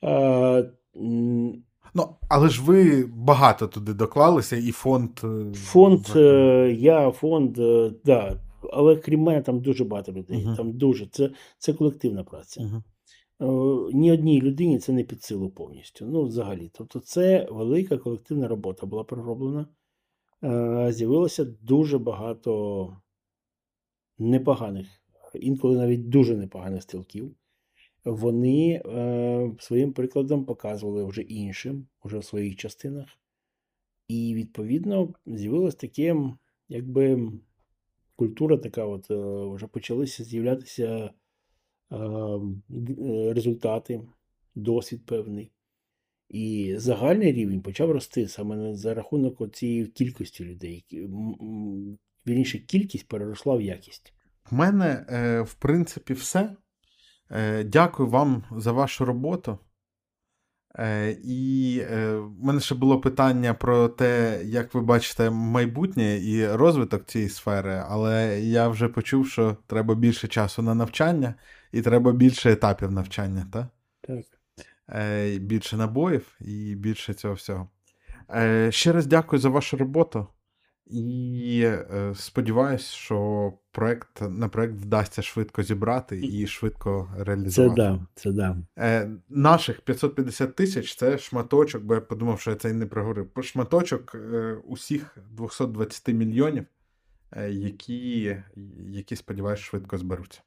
А, Ну, але ж ви багато туди доклалися, і фонд. Фонд, я, фонд, да, але крім мене там дуже багато людей. Мгм. Там дуже. Це, це колективна праця. Мгм. Е, Ні одній людині це не під силу повністю. Ну, взагалі. Тобто, це велика колективна робота була пророблена. Е, З'явилося дуже багато непоганих, інколи навіть дуже непоганих стрілків. Вони е, своїм прикладом показували вже іншим, вже в своїх частинах. І, відповідно, з'явилось таке, якби культура така, от, вже почалися з'являтися е, результати, досвід певний. І загальний рівень почав рости саме за рахунок цієї кількості людей. Вірніше, кількість переросла в якість. У мене, е, в принципі, все. Е, Дякую вам за вашу роботу. Е, і е, в мене ще було питання про те, як ви бачите майбутнє і розвиток цієї сфери, але я вже почув, що треба більше часу на навчання і треба більше етапів навчання, так? Так. Е, більше набоїв і більше цього всього. Ще раз дякую за вашу роботу. І сподіваюсь, що проект, на проект вдасться швидко зібрати і швидко Це реалізувати. да, це да. Е, наших 550 тисяч це шматочок, бо я подумав, що я це і не проговорив. Шматочок е, усіх 220 мільйонів, е, які, які сподіваюся, швидко зберуться.